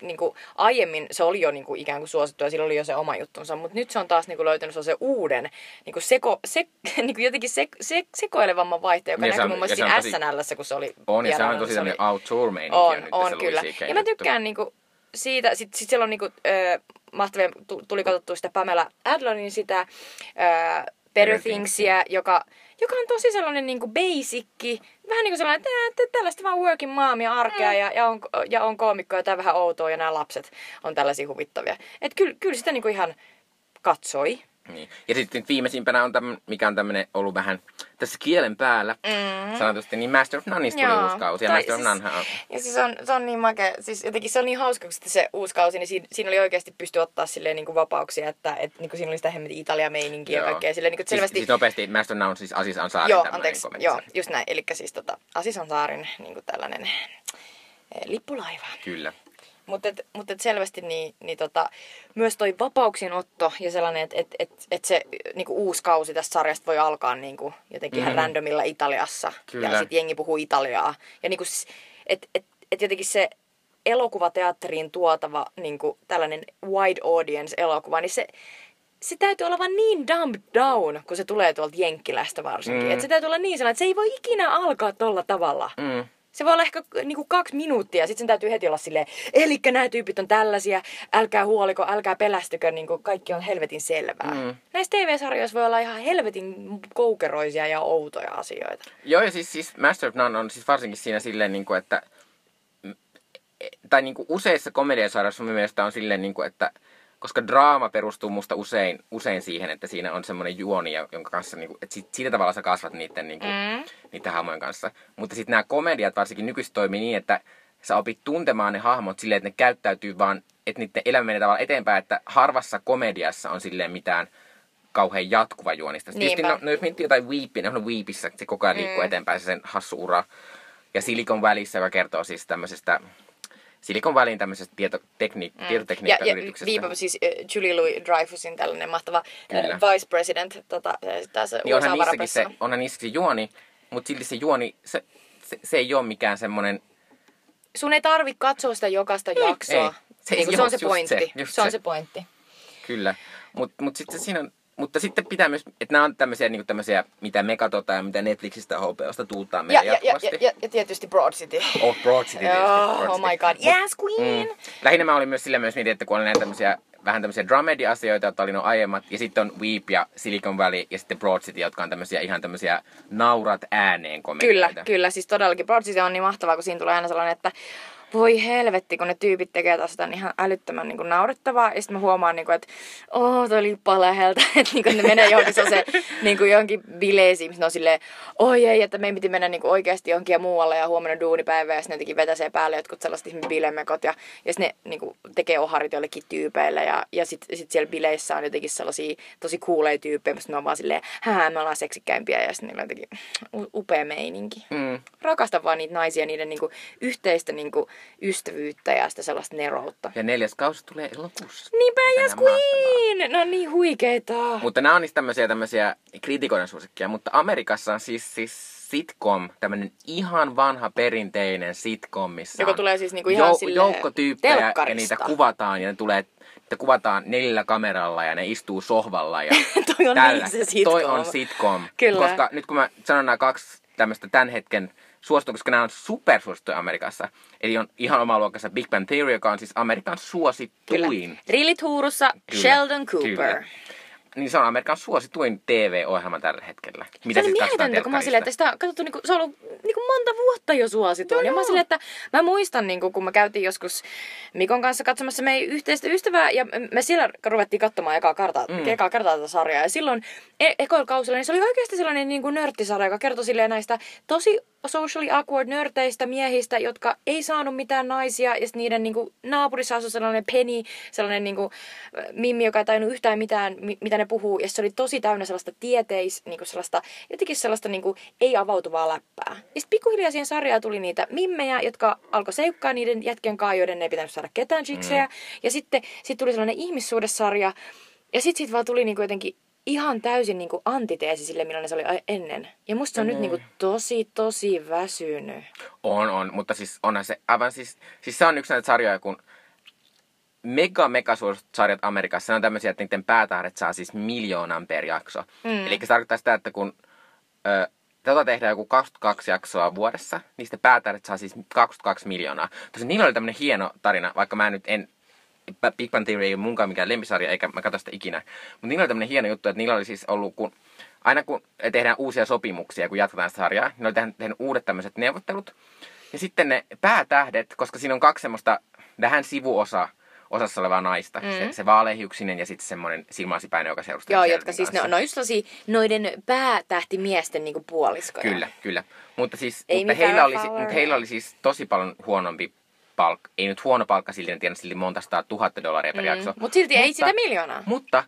niinku, aiemmin se oli jo niinku ikään kuin suosittu ja sillä oli jo se oma juttunsa, mutta nyt se on taas niinku löytänyt se uuden niinku seko, se, niinku jotenkin se, se, sekoilevamman vaihteen, joka niin näkyy muun muassa siinä tosi, SNLssä, kun se oli On, ja se on tosi tämmöinen outdoor on, on, on kyllä. Ja mä tykkään niinku, siitä, sitten sit siellä on niinku, ö, mahtavia, tuli katsottua sitä Pamela Adlonin sitä ö, Better Thingsia, joka, joka on tosi sellainen niinku basicki, vähän niin kuin sellainen, että, tällaista vaan working mom ja arkea mm. ja, ja, on, ja on koomikko ja tämä vähän outoa ja nämä lapset on tällaisia huvittavia. Että kyllä, kyllä sitä niinku ihan katsoi. Niin. Ja sitten viimeisimpänä on tämmönen, mikä on tämmöinen ollut vähän tässä kielen päällä mm. sanotusti, niin Master of Noneista tuli uusi kausi. Ja tai Master siis, of None on... Ja siis on, se on niin makea, siis jotenkin se on niin hauska, kun se uusi kausi, niin siinä, siinä oli oikeasti pysty ottaa silleen niin kuin vapauksia, että et, niin kuin siinä oli sitä hemmetin Italia-meininkiä ja kaikkea. Silleen, niin kuin selvästi... siis, siis nopeasti, Master of None siis Asis Ansaarin Joo, anteeksi, joo, just näin. Eli siis tota, Asis Ansaarin niin kuin tällainen eh, lippulaiva. Kyllä. Mutta et, mut et selvästi niin, niin tota, myös toi vapauksien otto ja sellainen, että et, et, et se niinku uusi kausi tästä sarjasta voi alkaa niinku jotenkin mm. ihan randomilla Italiassa. Kyllä. Ja sitten jengi puhuu Italiaa. Ja niinku, että et, et jotenkin se elokuvateatteriin tuotava niinku, tällainen wide audience elokuva, niin se, se täytyy olla vaan niin dumbed down, kun se tulee tuolta Jenkkilästä varsinkin. Mm. Että se täytyy olla niin sellainen, että se ei voi ikinä alkaa tolla tavalla. Mm. Se voi olla ehkä niinku kaksi minuuttia, sitten sen täytyy heti olla silleen, elikkä nämä tyypit on tällaisia, älkää huoliko, älkää pelästykö, niinku kaikki on helvetin selvää. Mm. Näissä TV-sarjoissa voi olla ihan helvetin koukeroisia ja outoja asioita. Joo, ja siis, siis Master of None on siis varsinkin siinä silleen, niinku, että tai niinku useissa komediasarjoissa mun mielestä on silleen, niinku, että koska draama perustuu musta usein, usein siihen, että siinä on semmoinen juoni, jonka kanssa, niin kuin, että siitä, siitä tavalla sä kasvat niiden, niin kuin, mm. niiden hahmojen kanssa. Mutta sitten nämä komediat varsinkin nykyisin toimii niin, että sä opit tuntemaan ne hahmot silleen, että ne käyttäytyy vaan, että niiden elämä menee tavallaan eteenpäin, että harvassa komediassa on silleen mitään kauhean jatkuva juonista. Tietysti, no, no, jos miettii jotain Weepia, niin on Weepissä, se koko ajan liikkuu mm. eteenpäin, se sen hassu ura. Ja Silikon välissä, joka kertoo siis tämmöisestä Silikon väliin tämmöisestä tietotekni- mm. tietotekniikkayrityksestä. Ja viipa siis uh, Julie Louis Dreyfusin tällainen mahtava uh, vice president tota, tässä niin onhan niissäkin se, onhan niissäkin se juoni, mutta silti se juoni, se, se, se ei ole mikään semmoinen... Sun ei tarvi katsoa sitä jokaista jaksoa. Ei, se, niin se on se pointti. Se, se on se. se pointti. Kyllä. Mutta mut sitten siinä on, mutta sitten pitää myös, että nämä on tämmöisiä, niin tämmöisiä mitä me katsotaan ja mitä Netflixistä ja HBOsta tuuttaa Ja, meille ja, ja, jatkuvasti. ja, ja, ja tietysti Broad City. Oh, Broad City tietysti. Oh, Broad oh City. my god, yes queen! Mm. Lähinnä mä olin myös sillä myös mietin, että kun oli näitä tämmöisiä vähän tämmöisiä dramedy-asioita, joita oli no aiemmat, ja sitten on Weep ja Silicon Valley ja sitten Broad City, jotka on tämmöisiä ihan tämmöisiä naurat ääneen komedioita. Kyllä, kyllä. Siis todellakin Broad City on niin mahtavaa, kun siinä tulee aina sellainen, että voi helvetti, kun ne tyypit tekee taas jotain ihan älyttömän niin kuin naurettavaa. Ja sitten mä huomaan, niin kuin, että oh, toi lippaa läheltä. että niin kuin ne menee johonkin se, niin kuin johonkin bileisiin, missä ne on silleen, oi ei, että meidän piti mennä niin kuin oikeasti johonkin ja muualle ja huomenna duunipäivä. Ja sitten ne jotenkin vetäsee päälle jotkut sellaiset ihme bilemekot. Ja, ja sitten ne niin kuin, tekee oharit jollekin tyypeille. Ja, ja sitten sit siellä bileissä on jotenkin sellaisia tosi kuuleja tyyppejä, mutta ne on vaan silleen, hää, me ollaan seksikkäimpiä. Ja sitten niillä on jotenkin upea meininki Mm. rakastan vaan niitä naisia, niiden niinku yhteistä niinku ystävyyttä ja sitä sellaista neroutta. Ja neljäs kausi tulee elokuussa. Niinpä, yes queen! No niin huikeeta. Mutta nämä on niistä tämmöisiä, tämmöisiä kritikoiden suosikkia. Mutta Amerikassa on siis, siis sitcom, tämmöinen ihan vanha perinteinen sitcom, missä Joka tulee siis niinku ihan silleen joukko tyyppejä ja niitä kuvataan ja ne tulee niitä kuvataan neljällä kameralla ja ne istuu sohvalla. Ja Toi on tällä. niin se sitcom. Toi on sitcom. Kyllä. Koska nyt kun mä sanon nämä kaksi tämmöistä tämän hetken suosittu, koska nämä on supersuosittuja Amerikassa. Eli on ihan oma luokassa Big Bang Theory, joka on siis Amerikan Kyllä. suosituin. Rillit huurussa, Kyllä, Sheldon Cooper. kyllä. Niin se on Amerikan suosituin TV-ohjelma tällä hetkellä. Se Mitä on siis katsotaan mieletöntä, kun mä oon silleen, että sitä on katsottu, niinku, se on ollut niinku monta vuotta jo suosittu. ja mä oon silleen, että mä muistan, niinku, kun mä käytiin joskus Mikon kanssa katsomassa meidän yhteistä ystävää, ja me siellä ruvettiin katsomaan ekaa kertaa, mm. ekaa kertaa tätä sarjaa. Ja silloin e- ekoilla kausilla, niin se oli oikeasti sellainen niinku nörttisarja, joka kertoi silleen näistä tosi socially awkward nörteistä miehistä, jotka ei saanut mitään naisia, ja niiden niinku, naapurissa asui sellainen Penny, sellainen niinku, mimmi, joka ei tajunnut yhtään mitään, mi- mitä ne puhuu, ja se oli tosi täynnä sellaista tieteis, niinku sellaista, jotenkin sellaista niinku, ei avautuvaa läppää. Ja sitten pikkuhiljaa siihen sarjaan tuli niitä mimmejä, jotka alkoi seukkaa niiden jätkien kanssa, joiden ei pitänyt saada ketään chiksejä, mm. ja sitten sit tuli sellainen ihmissuudessarja, ja sitten sit vaan tuli niinku jotenkin ihan täysin niinku antiteesi sille, millainen se oli ennen. Ja musta se on mm. nyt niinku tosi, tosi väsynyt. On, on, mutta siis onhan se aivan siis, siis se on yksi näitä sarjoja, kun mega, mega sarjat Amerikassa, ne on tämmöisiä, että niiden päätähdet saa siis miljoonan per jakso. Mm. Eli se tarkoittaa sitä, että kun ö, tätä tehdään joku 22 jaksoa vuodessa, niistä päätähdet saa siis 22 miljoonaa. Tosin niillä oli tämmöinen hieno tarina, vaikka mä nyt en, Big Bang Theory ei ole munkaan mikään lempisarja, eikä mä katso sitä ikinä. Mutta niillä oli tämmöinen hieno juttu, että niillä oli siis ollut, kun aina kun tehdään uusia sopimuksia, kun jatketaan sitä sarjaa, niin oli tehnyt, tehnyt uudet tämmöiset neuvottelut. Ja sitten ne päätähdet, koska siinä on kaksi semmoista vähän sivuosa osassa olevaa naista. Mm. Se, se vaalehiuksinen ja sitten semmoinen silmäasipäinen, joka seurustelee Joo, jotka siis ne kanssa. on, ne on just sellaisia noiden päätähtimiesten niinku puoliskoja. Kyllä, kyllä. Mutta, siis, Ei mutta, heillä oli, mutta heillä oli siis tosi paljon huonompi palkka. Ei nyt huono palkka silti, tiedä silti monta sataa tuhatta dollaria per jakso. Mutta silti ei sitä miljoonaa. Mutta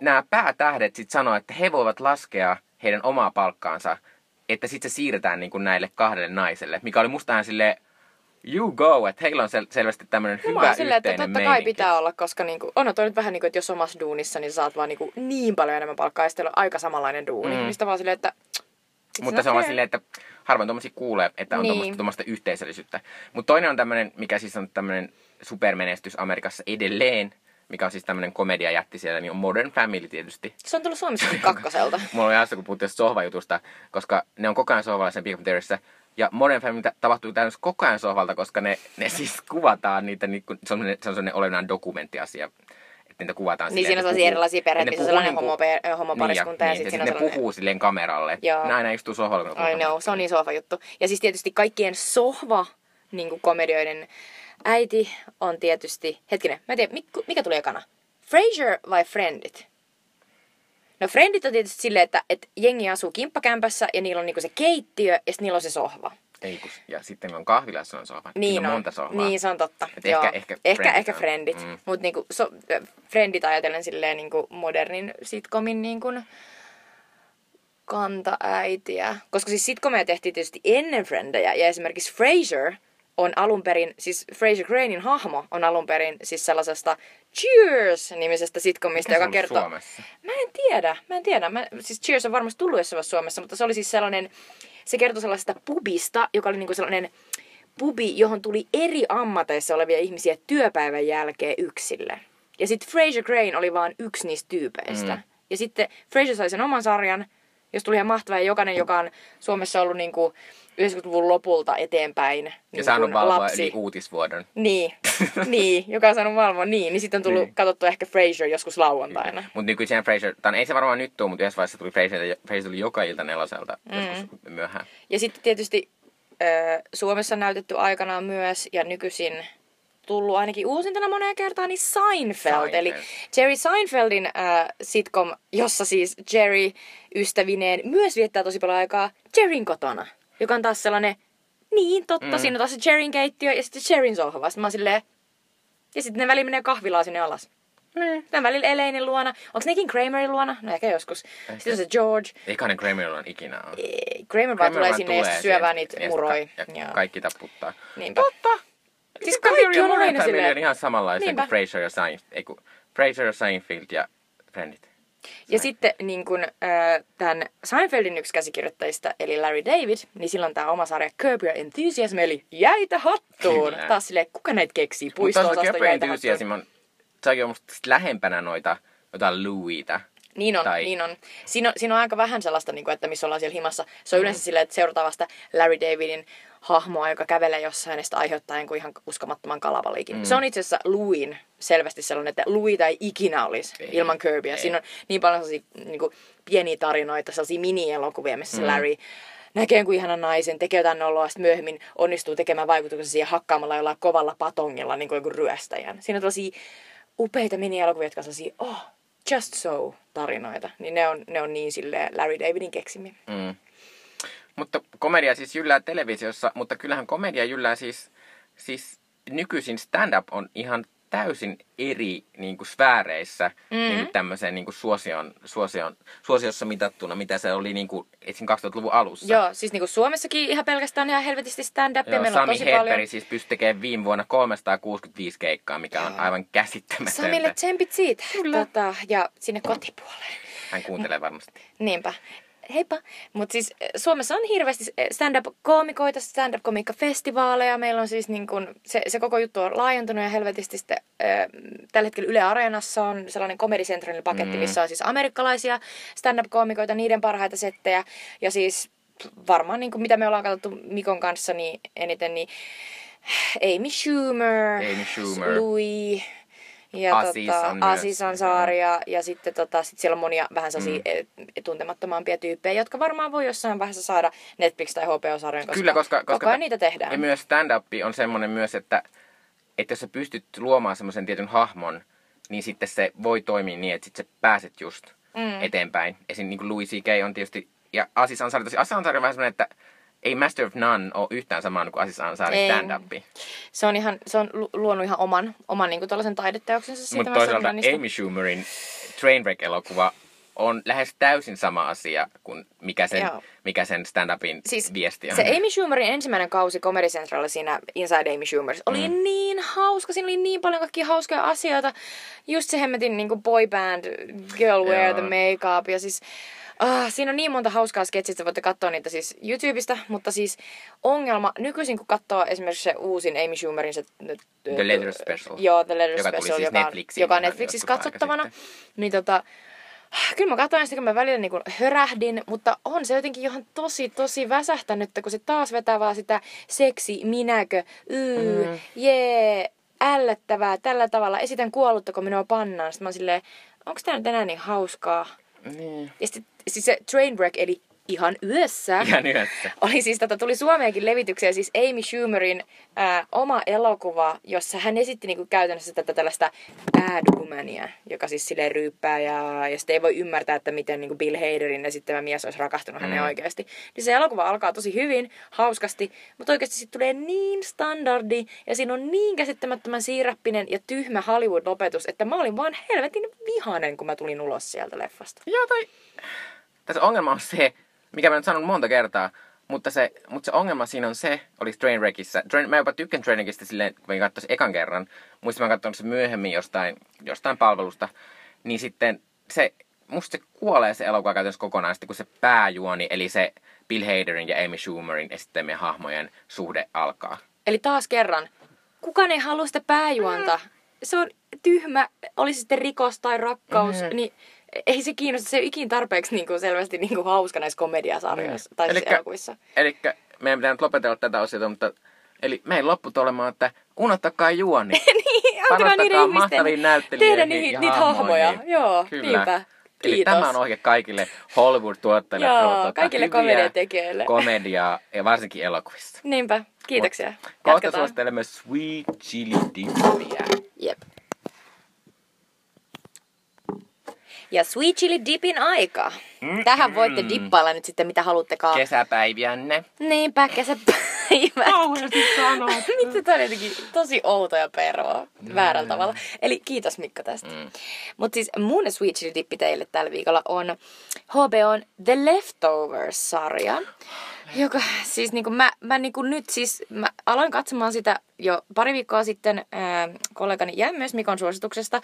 nämä päätähdet sitten sanoo, että he voivat laskea heidän omaa palkkaansa, että sitten se siirretään niin kuin näille kahdelle naiselle, mikä oli musta ihan silleen, you go, että heillä on sel- selvästi tämmöinen No, hyvä silleen, että totta kai meininki. pitää olla, koska niinku, on toi nyt vähän niin kuin, että jos omassa duunissa, niin saat vaan niinku niin paljon enemmän palkkaa, ja sitten on aika samanlainen duuni. Mm. Mm. Mistä vaan silleen, että... it's Mutta se on silleen, että harvoin tuommoisia kuulee, että on Niin. tuommoista yhteisöllisyyttä. Mutta toinen on tämmöinen, mikä siis on tämmöinen supermenestys Amerikassa edelleen, mikä on siis tämmöinen komediajätti siellä, niin on Modern Family tietysti. Se on tullut Suomessakin kakkoselta. Mulla oli hauska, kun puhuttiin sohvajutusta, koska ne on koko ajan sohvalla sen Big. Ja Modern Family ta- tapahtuu täysin koko ajan sohvalta, koska ne, ne siis kuvataan niitä, niin kuin, se on sellainen, se on sellainen olennainen dokumenttiasia. Että niitä kuvataan Niin silleen, siinä on sellaisia erilaisia perheitä, missä on sellainen niinku- homo- homopariskunta ja niin, sit ja siinä sit on ne puhuu silleen kameralle. Joo. Ne aina istuu sohvalla. kun ne I puhuu know, se on niin sohva juttu. Ja siis tietysti kaikkien sohva niin komedioiden äiti on tietysti... Hetkinen, mä en tiedä, mikä, tuli ekana? Frasier vai Friendit? No Friendit on tietysti silleen, että, että jengi asuu kimppakämpässä ja niillä on niinku se keittiö ja sitten niillä on se sohva. Ei, kun, ja sitten kun on kahvilassa on sohva. Niin Siinä on, on monta sohvaa. Niin, se on totta. Et Joo. ehkä- ehkä ehkä, Friendit ehkä. Friendit. Mm. Mutta niinku, so, Friendit ajatellen silleen niinku modernin sitcomin niinku kantaäitiä. Koska siis sitcomeja tehtiin tietysti ennen Friendejä. Ja esimerkiksi Frasier on alun perin, siis Frasier Cranein hahmo on alun perin siis sellaisesta Cheers-nimisestä sitcomista, Mikä joka kertoo... Suomessa? Mä en tiedä, mä en tiedä. Mä, siis Cheers on varmasti tullut jossain Suomessa, mutta se oli siis sellainen, se kertoi sellaisesta pubista, joka oli niinku sellainen pubi, johon tuli eri ammateissa olevia ihmisiä työpäivän jälkeen yksille. Ja sitten Fraser Crane oli vaan yksi niistä tyypeistä. Mm. Ja sitten Frasier sai sen oman sarjan, jos tuli ihan mahtava. Ja jokainen, joka on Suomessa ollut niin kuin 90-luvun lopulta eteenpäin Ja niin saanut kuin valvoa lapsi. yli uutisvuodon. Niin, niin, joka on saanut valvoa niin. Niin sitten on tullut Niin. niin. katsottua ehkä Frasier joskus lauantaina. Mutta nykyisin Frasier, tai ei se varmaan nyt tuu, mutta yhdessä vaiheessa tuli Frasier, Frasier tuli joka ilta neloselta mm. joskus myöhään. Ja sitten tietysti Suomessa näytetty aikanaan myös, ja nykyisin tullut ainakin uusintana moneen kertaan, niin Seinfeld. Seinfeld. Eli Jerry Seinfeldin äh, sitcom, jossa siis Jerry ystävineen myös viettää tosi paljon aikaa Jerryn kotona. Joka on taas sellainen, niin totta, mm. siinä on taas se Jerryn keittiö ja sitten Jerryn sohva. Sitten mä oon silleen, ja sitten ne välillä menee kahvilaan sinne alas. Niin. Sitten välillä Eleinin luona. Onko nekin Kramerin luona? No ehkä joskus. Sitten on se George. Eiköhän Kramerilla on ikinä ole. Ei, Kramer vaan tulee sinne ja sitten syövää niitä ja muroi. Ja, Joo. kaikki taputtaa. Niinpä. Totta! Siis Kaikki kaikki on aina silleen. on ihan samanlaisia kuin Frasier ja Seinfeld. Ei kun Frasier ja Seinfeld ja Friendit. Ja sitten niin kun, äh, tämän Seinfeldin yksi käsikirjoittajista, eli Larry David, niin silloin tämä oma sarja Curb Your Enthusiasm, eli jäitä hattuun. Kyllä. Taas silleen, kuka näitä keksii? Mutta jäitä hattuun. Enthusiasm on, on musta lähempänä noita, jotain Louisita. Niin on, Tai- niin on. Siinä, on. siinä on aika vähän sellaista, niin kuin, että missä ollaan siellä himassa. Se on yleensä silleen, että seurataan vasta Larry Davidin hahmoa, joka kävelee jossain ja sitä aiheuttaa jonkun ihan uskomattoman kalavaliikin. Mm. Se on itse asiassa Louin selvästi sellainen, että Louis ei ikinä olisi Ei, ilman Kirbyä. ei. Siinä on niin paljon sellaisia niin kuin, pieniä tarinoita, sellaisia mini-elokuvia, missä mm. Larry näkee jonkun ihanan naisen, tekee jotain noloa, sitten myöhemmin onnistuu tekemään vaikutuksia siihen hakkaamalla jollain kovalla patongilla, niin kuin joku ryöstäjän. Siinä on tällaisia upeita mini-elokuvia, jotka on sellaisia, oh, just so tarinoita. Niin ne on, ne on niin sille Larry Davidin keksimiä. Mm. Mutta komedia siis jyllää televisiossa, mutta kyllähän komedia jyllää siis, siis nykyisin stand-up on ihan täysin eri niin kuin sfääreissä mm. niin kuin tämmöiseen niin kuin suosion, suosion, suosiossa mitattuna, mitä se oli niin kuin, esim. 2000-luvun alussa. Joo, siis niinku Suomessakin ihan pelkästään ihan helvetisti stand-upia. Joo, Meillä on Sami tosi Hedberg paljon. siis pystyi tekemään viime vuonna 365 keikkaa, mikä on Joo. aivan käsittämätöntä. Samille tsempit siitä. Tota, ja sinne kotipuoleen. Hän kuuntelee varmasti. Niinpä. Heippa. Mutta siis eh, Suomessa on hirveästi eh, stand-up-koomikoita, stand-up-komiikka-festivaaleja. Meillä on siis niin kun, se, se koko juttu on laajentunut ja helvetisti sitten, äh, tällä hetkellä Yle Areenassa on sellainen Comedy Centralin paketti, Mm. missä on siis amerikkalaisia stand-up-koomikoita, niiden parhaita settejä. Ja siis varmaan niin kuin mitä me ollaan katsottu Mikon kanssa niin eniten, niin Amy Schumer, Amy Schumer. Louis ja Aziz tota, on Ansari ja, ja sitten tota, sit siellä on monia vähän sellaisia Mm. mm. tuntemattomampia tyyppejä, jotka varmaan voi jossain vaiheessa saada Netflix- tai HBO-sarjan, koska, Kyllä, koska, koska koko ajan niitä tehdään. Ja myös stand-up on semmoinen myös, että, että jos sä pystyt luomaan semmoisen tietyn hahmon, niin sitten se voi toimia niin, että sitten sä pääset just mm. eteenpäin. Esim. niin kuin Louis C.K. on tietysti, ja Asis Ansari, tosi Asis Ansari on vähän semmoinen, että ei Master of None ole yhtään samaa kuin Asis Ansari Ei. stand-up. Se on, ihan, se on lu- luonut ihan oman, oman niin tällaisen taideteoksensa. Mutta toisaalta. Amy Schumerin Trainwreck-elokuva on lähes täysin sama asia kuin mikä sen, Joo. mikä sen stand-upin Siis viesti on. se Amy Schumerin ensimmäinen kausi Comedy Centralilla siinä Inside Amy Schumer oli mm. niin hauska. Siinä oli niin paljon kaikkia hauskoja asioita. Just se hemmetin niin boy band, girl wear Joo. the makeup ja siis... Ah, siinä on niin monta hauskaa sketsistä, voitte katsoa niitä siis YouTubesta, mutta siis ongelma, nykyisin kun katsoo esimerkiksi se uusin Amy Schumerin se... The Letter Special. Joo, The Letter Joka tuli Special, siis joka, on, Netflixiin joka on Netflixissä katsottavana. Niin tota, Kyllä mä katsoin sitä, kun mä välillä niin hörähdin, mutta on se jotenkin ihan tosi, tosi väsähtänyt, kun se taas vetää vaan sitä seksi, minäkö, yy, mm. jee, ällöttävää, tällä tavalla. Esitän kuollutta, kun minua pannaan. Sitten mä oon silleen, onko tää nyt enää niin hauskaa? Niin. Ja sitten siis se Trainwreck, eli ihan yössä. Ihan yhdessä. Oli siis, tota, tuli Suomeenkin levityksiä, siis Amy Schumerin ää, oma elokuva, jossa hän esitti niinku käytännössä tätä tällaista bad womania, joka siis silleen ryyppää ja, ja sitten ei voi ymmärtää, että miten niinku Bill Haderin esittämä mies olisi rakastunut mm. häneen oikeasti. Niin se elokuva alkaa tosi hyvin, hauskasti, mutta oikeasti sitten tulee niin standardi ja siinä on niin käsittämättömän siirappinen ja tyhmä Hollywood-lopetus, että mä olin vaan helvetin vihanen, kun mä tulin ulos sieltä leffasta. Joo, tai... Tässä ongelma on se, mikä mä nyt sanon monta kertaa, mutta se, mutta se ongelma siinä on se, oli Trainwreckissä. Train, mä jopa tykkään Trainwreckista silleen, kun mä katsoin ekan kerran. Muistin, mä katsoin sen myöhemmin jostain, jostain palvelusta. Niin sitten se, musta se kuolee se elokuva käytännössä kokonaan, sitten kun se pääjuoni, eli se Bill Haderin ja Amy Schumerin esittämien hahmojen suhde alkaa. Eli taas kerran, kukaan ei halua sitä pääjuonta. Se on tyhmä, oli se sitten rikos tai rakkaus, Mhm. niin ei se kiinnosta, se ei ikin tarpeeksi niin kuin selvästi niin kuin hauska näissä komediasarjoissa Mm. tai siis Elikkä- elokuvissa. Eli meidän pitää nyt lopetella tätä osiota, mutta Eli meidän lopputulemaan, että unohtakaa juoni. niin, antakaa niiden ihmisten tehdä niitä, ja niitä hahmoja. hahmoihin. Joo, Kyllä. niinpä. Eli Kiitos. tämä on ohje kaikille Hollywood-tuottajille. Joo, tuottaa kaikille komediatekijöille. Komediaa ja varsinkin elokuvissa. Niinpä, kiitoksia. Kohta suosittelen myös Sweet Chili Dippiä. Jep. Ja Sweet Chili Dipin aika. Tähän voitte dippailla nyt sitten mitä haluttekaan. Kesäpäiviänne. Niinpä, kesäpäivä. Kauheasti sanot. Mitä tää on jotenkin tosi outo ja pervoa väärällä tavalla. Eli kiitos Mikko tästä. Mm. Mutta siis mun Sweet Chili Dippi teille tällä viikolla on HBOn The Leftovers-sarja. Joka siis niinku mä, mä niinku nyt siis, mä aloin katsomaan sitä jo pari viikkoa sitten ää, kollegani ja myös Mikon suosituksesta.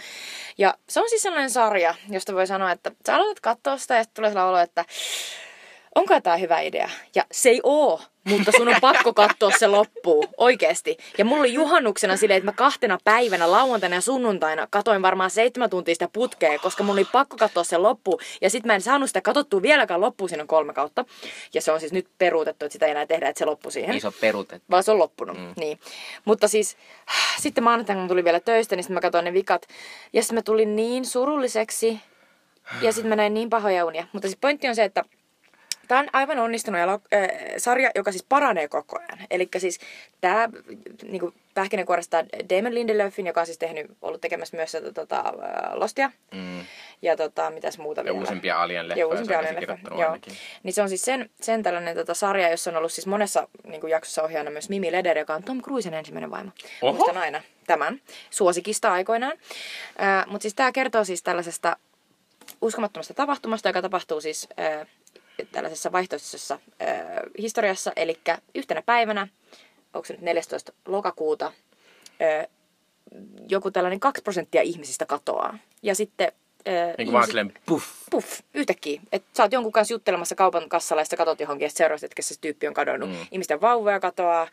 Ja se on siis sellainen sarja, josta voi sanoa, että sä aloitat katsoa sitä ja sitten tulee sellainen olo, että onko tämä hyvä idea? Ja se ei oo, mutta sun on pakko katsoa se loppuun, oikeesti. Ja mulla oli juhannuksena silleen, että mä kahtena päivänä, lauantaina ja sunnuntaina, katoin varmaan seitsemän tuntia sitä putkea, koska mulla oli pakko katsoa se loppuun. Ja sit mä en saanut sitä katsottua vieläkään loppuun, siinä on kolme kautta. Ja se on siis nyt peruutettu, että sitä ei enää tehdä, että se loppu siihen. Iso perute. Vaan se on loppunut, mm. niin. Mutta siis sitten maanantaina kun tuli vielä töistä, niin sitten mä katsoin ne vikat. Ja sitten mä tulin niin surulliseksi. Ja sitten mä näin niin pahoja unia. Mutta siis pointti on se, että Tämä on aivan onnistunut elo- äh, sarja, joka siis paranee koko ajan. Eli siis tämä niinku, pähkinänkuoresta Damon Lindelöfin, joka on siis tehnyt, ollut tekemässä myös tota, Lostia. Mm. Ja tota, mitäs muuta Ja vielä. uusimpia Alien Ja leffoja se uusimpia on Alien käsikirjoittanut Joo. Niin se on siis sen, sen tällainen tota, sarja, jossa on ollut siis monessa niin kuin jaksossa ohjaana myös Mimi Leder, joka on Tom Cruisen ensimmäinen vaimo. Oho. Muistan aina tämän suosikista aikoinaan. Äh, Mutta siis tämä kertoo siis tällaisesta uskomattomasta tapahtumasta, joka tapahtuu siis äh, tällaisessa vaihtoehtoisessa äh, historiassa. Eli yhtenä päivänä, onko se nyt 14. lokakuuta, äh, joku tällainen 2 prosenttia ihmisistä katoaa. Ja sitten... Äh, Niin kuin vaan silleen puff. puff, yhtäkkiä. Että sä oot jonkun kanssa juttelemassa kaupan kassalla ja sä katot johonkin, että seuraavaksi että se tyyppi on kadonnut. Mm. Ihmisten vauvoja katoaa.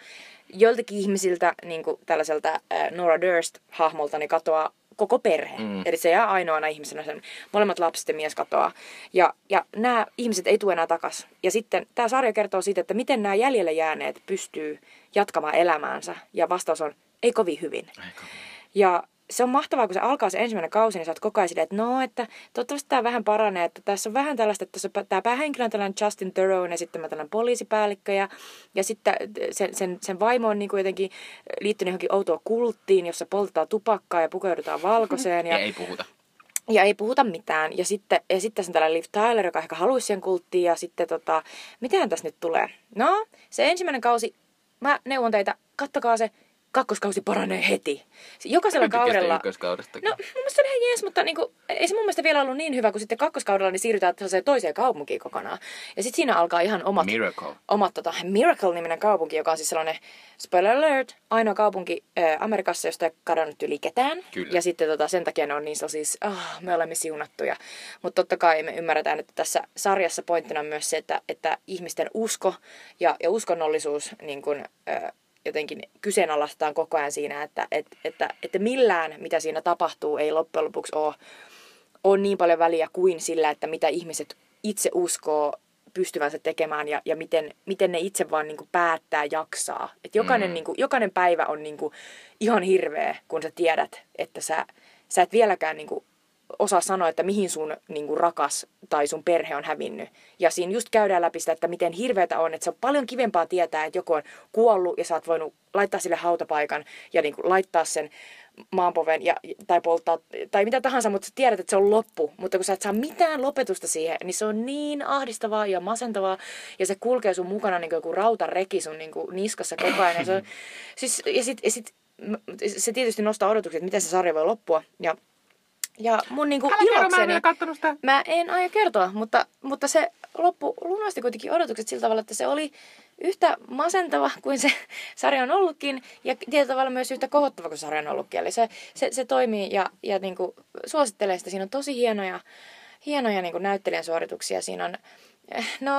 Joiltakin ihmisiltä, niin kuin tällaiselta äh, Nora Durst-hahmolta, niin katoaa koko perhe. Mm. Eli se jää ainoana ihmisenä, sen molemmat lapset ja mies katoaa. Ja, ja nämä ihmiset ei tule enää takas. Ja sitten tämä sarja kertoo siitä, että miten nämä jäljelle jääneet pystyy jatkamaan elämäänsä. Ja vastaus on, ei kovin hyvin. Ja se on mahtavaa, kun se alkaa se ensimmäinen kausi, niin sä oot koko ajan silleen, että no, että toivottavasti tämä vähän paranee, että tässä on vähän tällaista, että tässä tämä päähenkilö on tällainen Justin Theroux ja sitten mä tällainen poliisipäällikkö ja, ja sitten sen, sen, sen vaimo on niin kuin jotenkin liittynyt johonkin outoon kulttiin, jossa poltetaan tupakkaa ja pukeudutaan valkoiseen. Ja Ja, ei puhuta. ja ei puhuta mitään. Ja sitten, ja sitten se on tällainen Liv Tyler, joka ehkä haluaisi siihen kulttiin. Ja sitten tota, mitähän tässä nyt tulee? No, se ensimmäinen kausi, mä neuvon teitä, kattokaa se, kakkoskausi paranee heti. Jokaisella kaudella... No, mun mielestä se on ihan jees, mutta niinku, ei se mun mielestä vielä ollut niin hyvä, kun sitten kakkoskaudella niin siirrytään sellaiseen toiseen kaupunkiin kokonaan. Ja sitten siinä alkaa ihan omat, Miracle. omat tota, Miracle-niminen kaupunki, joka on siis sellainen, spoiler alert, ainoa kaupunki ää, Amerikassa, josta ei kadonnut yli ketään. Kyllä. Ja sitten tota, sen takia ne on niin siis, ah, me olemme siunattuja. Mutta totta kai me ymmärretään, että tässä sarjassa pointtina on myös se, että, että ihmisten usko ja, ja uskonnollisuus niin kun, ää, jotenkin kyseenalaistetaan koko ajan siinä, että, että, että, että millään, mitä siinä tapahtuu, ei loppujen lopuksi ole, ole niin paljon väliä kuin sillä, että mitä ihmiset itse uskoo pystyvänsä tekemään ja, ja miten, miten ne itse vaan niin kuin päättää jaksaa. Et jokainen, mm. niin kuin, jokainen päivä on niin kuin ihan hirveä, kun sä tiedät, että sä, sä et vieläkään niin kuin osaa sanoa, että mihin sun niin kuin rakas tai sun perhe on hävinnyt. Ja siinä just käydään läpi sitä, että miten hirveätä on, että se on paljon kivempaa tietää, että joku on kuollut ja sä oot voinut laittaa sille hautapaikan ja niin kuin laittaa sen maanpoven ja, tai polttaa tai mitä tahansa, mutta sä tiedät, että se on loppu. Mutta kun sä et saa mitään lopetusta siihen, niin se on niin ahdistavaa ja masentavaa ja se kulkee sun mukana niin kuin joku rautareki sun niin kuin niskassa koko ajan. Ja, se on, siis, ja, sit, ja sit, se tietysti nostaa odotukset, että miten se sarja voi loppua. Ja ja mun niinku Älä kerro, mä en ilokseni... sitä. Mä en aio kertoa, mutta, mutta se loppu lunasti kuitenkin odotukset sillä tavalla, että se oli yhtä masentava kuin se sarja on ollutkin ja tietyllä tavalla myös yhtä kohottava kuin sarja on ollutkin. Eli se, se, se toimii ja, ja niin kuin suosittelen sitä. Siinä on tosi hienoja, hienoja niin kuin näyttelijän suorituksia. Siinä on, no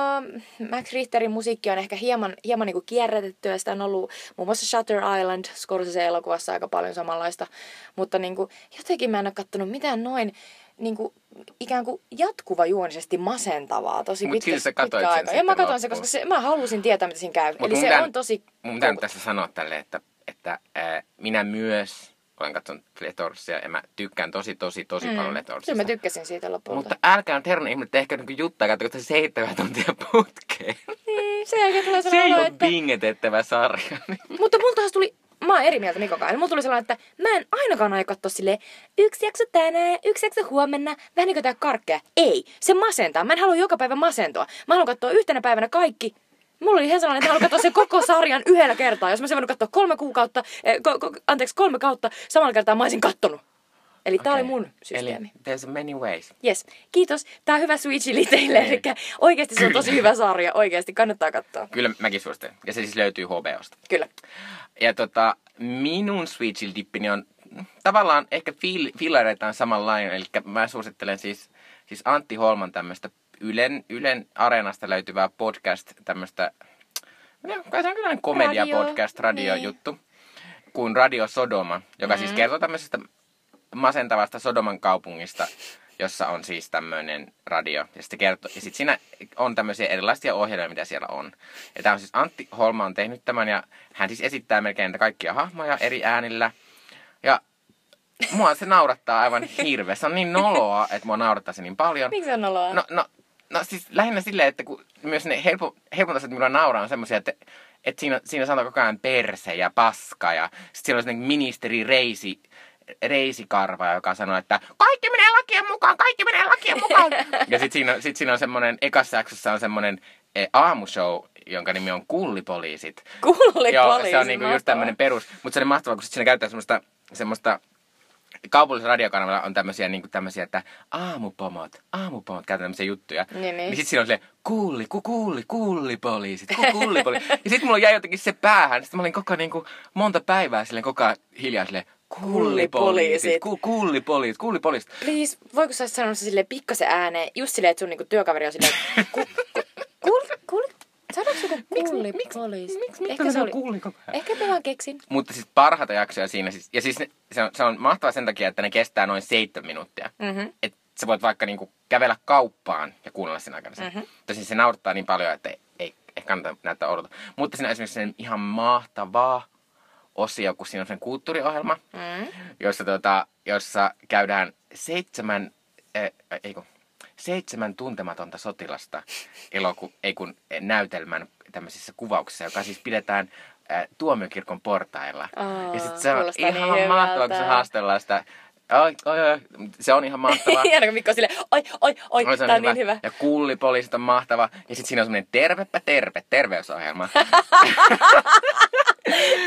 Max Richterin musiikki on ehkä hieman, hieman niin kuin kierrätettyä. Sitä on ollut muun muassa Shutter Island, Scorsese elokuvassa aika paljon samanlaista. Mutta niin kuin, jotenkin mä en ole kattonut mitään noin niin kuin, ikään kuin jatkuva juonisesti masentavaa tosi Mut pitkä, sä pitkä sen aika. Ja mä katsoin sen, koska se, mä halusin tietää, mitä siinä käy. Mut Eli se pitää- on tosi... Mun pitää tässä sanoa tälle, että, että ää, minä myös olen katsonut Letorsia ja mä tykkään tosi, tosi, tosi mm. paljon Letorsista. Kyllä mä tykkäsin siitä lopulta. Mutta älkää nyt herran ihme, tehkö niin juttaa, katsokaa se seitsemän tuntia putkeen. niin, sen jälkeen tulee Se ei ole että... bingetettävä sarja. Mutta mulla taas tuli, mä oon eri mieltä Mikon kanssa. Eli mulla tuli sellainen, että mä en ainakaan aio katsoa silleen, yksi jakso tänään, yksi jakso huomenna, vähän niin kuin tää karkkeja. Ei, se masentaa. Mä en halua joka päivä masentua. Mä haluan katsoa yhtenä päivänä kaikki. Mulla oli ihan sellainen, että mä katsoa sen koko sarjan yhdellä kertaa. Jos mä olisin voinut katsoa kolme kuukautta, eh, ko, ko, anteeksi, kolme kautta samalla kertaa mä olisin kattonut. Eli tää oli Okei. mun systeemi. Eli there's many ways. Yes, kiitos. Tää on hyvä switchili teille. Niin. Eli oikeasti se on tosi hyvä sarja. Oikeasti kannattaa katsoa. Kyllä mäkin suosittelen. Ja se siis löytyy HBOsta. Kyllä. Ja tota, minun Sweet Chill dippini on tavallaan ehkä fiil, fiilareitaan samanlainen. Eli mä suosittelen siis, siis Antti Holman tämmöistä Ylen, Ylen areenasta löytyvää podcast, tämmöistä, kai se on kyllä komedia-podcast, Radio, radiojuttu, kuin Radio Sodoma, joka mm-hmm. siis kertoo tämmöisestä masentavasta Sodoman kaupungista, jossa on siis tämmöinen radio. Ja sitten kertoo, ja sit siinä on tämmöisiä erilaisia ohjelmia, mitä siellä on. Ja tämä on siis Antti Holma on tehnyt tämän, ja hän siis esittää melkein näitä kaikkia hahmoja eri äänillä. Ja mua se naurattaa aivan hirveä. Se on niin noloa, että mua naurattaa se niin paljon. Miksi on oloa? No, no, no siis lähinnä silleen, että kun myös ne helpo, helpot asiat, millä nauraa, on semmoisia, että, että siinä, siinä sanotaan koko ajan perse ja paska. Ja sitten siellä on sellainen ministeri Reisi, Reisikarva, joka sanoo, että kaikki menee lakien mukaan, kaikki menee lakien mukaan. ja sitten siinä, sit siinä on semmoinen, ekassa jaksossa on semmoinen e, aamushow, jonka nimi on Kullipoliisit. Kuuli Joo, se on niinku just tämmöinen perus. Mutta se on mahtavaa, kun sit siinä käyttää semmoista, semmoista kaupallisella radiokanavalla on tämmöisiä, niin tämmöisiä, että aamupomot, aamupomot, käytetään tämmöisiä juttuja. Niin, niin. niin sit siinä on silleen, kuulli, ku, kuulli, kullipoliisit, ku, kullipoliisit. ja sit mulla jäi jotenkin se päähän. Sitten mä olin koko niin kuin, monta päivää silleen koko ajan hiljaa silleen, kullipoliisit, ku, kullipoliisit, kullipoliisit. Please, voiko sä sanoa se sille pikkasen ääneen, just silleen, että sun niinku työkaveri on silleen, ku, ku, kuul, kuul, sanoiko joku kulli poliisi? Miksi, miksi, Ehkä se oli, kuulli koko ajan? ehkä mä vaan keksin. Mutta siis parhaita jaksoja siinä, siis, ja siis ne, se, on, se on mahtavaa sen takia, että ne kestää noin seitsemän minuuttia. Mhm. Et sä voit vaikka niinku kävellä kauppaan ja kuunnella sen aikana sen. Mhm. Tosin se naurattaa niin paljon, että ei, ei, ei kannata näyttää odota. Mutta siinä on esimerkiksi sen ihan mahtavaa osio, kun siinä on sen kulttuuriohjelma, Mm. jossa, tota, jossa käydään seitsemän, äh, ei kun, seitsemän tuntematonta sotilasta eloku, ei kun, eh, näytelmän tämmöisissä kuvauksissa, joka siis pidetään äh, tuomiokirkon portailla. Aa, ja sit se on kuulostaa ihan niin mahtavaa, kun se haastellaan sitä. Oi, oi, oi, se on ihan mahtavaa. Hieno, kun Mikko on silleen, oi, oi, oi, se tää on niin hyvä. Ja kullipoliisit on mahtava. Ja sitten siinä on semmoinen tervepä terve, terveysohjelma.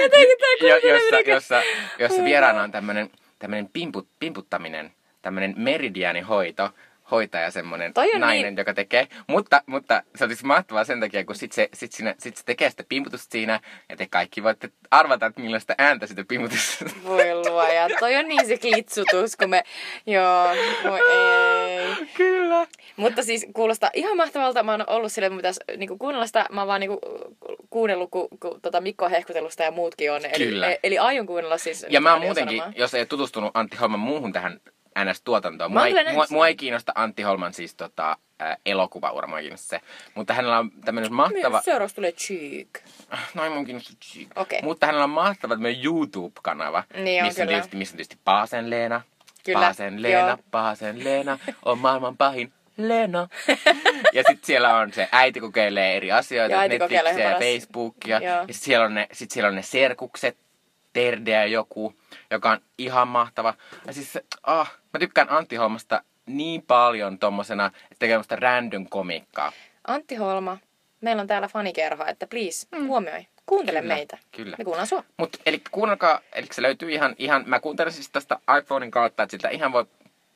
Jotenkin tää jo, jossa, jossa, jossa vieraana on tämmöinen tämmönen pimput, pimputtaminen, tämmöinen meridiaanihoito, hoitaja semmoinen nainen, niin- joka tekee. Mutta, mutta se olisi mahtavaa sen takia, kun sit se, sit, siinä, sit se tekee sitä pimputusta siinä, ja te kaikki voitte arvata, että millaista ääntä sitä pimputusta Voi luoja, toi on niin se klitsutus, kun me, joo, voi ei. Kyllä. Mutta siis kuulostaa ihan mahtavalta. Mä oon ollut silleen, että pitäisi niinku kuunnella sitä. Mä oon vaan niinku kuunnellut, kun, kun tota Mikko on hehkutelusta ja muutkin on. Eli, Kyllä. e- eli aion kuunnella siis. Ja mä oon muutenkin, Sanomaa. jos ei tutustunut Antti Holman muuhun tähän NS-tuotantoon. Mä Mua ei, mua, mua ei kiinnosta Antti Holman siis tota, ää, elokuvaura, mua kiinnosta se. Mutta hänellä on tämmöinen mahtava... Myös seuraavaksi tulee Cheek. Noin mun kiinnostaa. Chic. Okei. Mutta hänellä on mahtava tämmöinen YouTube-kanava. Niin on missä, on kyllä. tietysti, missä on tietysti Paasen Leena. Kyllä, Paasen Leena, joo. Paasen Leena on maailman pahin Leena. ja sitten siellä on se äiti kokeilee eri asioita, Ja Netflixiä ja. Facebookia. Joo. Ja sitten siellä, on ne, sit siellä on ne serkukset, Terdeä joku, joka on ihan mahtava. Ja siis se, ah, mä tykkään Antti Holmasta niin paljon tommosena, että tekee tämmöistä random komikkaa. Antti Holma, meillä on täällä fanikerho, että please, huomioi. Kuuntele Kyllä, meitä. kyllä. Me kuunnellaan sua. Mutta eli kuunnelkaa, eli se löytyy ihan, ihan mä kuuntelen siis tästä iPhonein kautta, että siltä ihan voi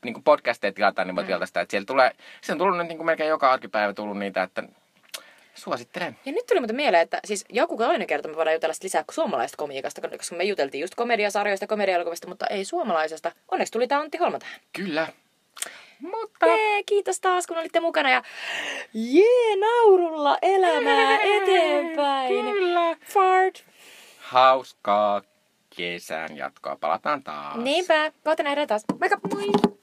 niin podcasteja tilata, niin voi Mm. tilata sitä. Että siellä tulee, se on tullut nyt niin kuin melkein joka arkipäivä tullut niitä, että suosittelen. Ja nyt tuli muuten mieleen, että siis joku toinen kerta me voidaan jutella lisää suomalaisesta komiikasta, koska me juteltiin just komediasarjoista, komedialokuvista, mutta ei suomalaisesta. Onneksi tuli tää Antti Holma tähän. Kyllä. Mutta Jee, kiitos taas kun olitte mukana ja jee, naurulla elämää eteenpäin. Kyllä. Fart. hauskaa kesän jatkoa. Palataan taas. Niinpä, kohta nähdään taas. Moikka! Moi!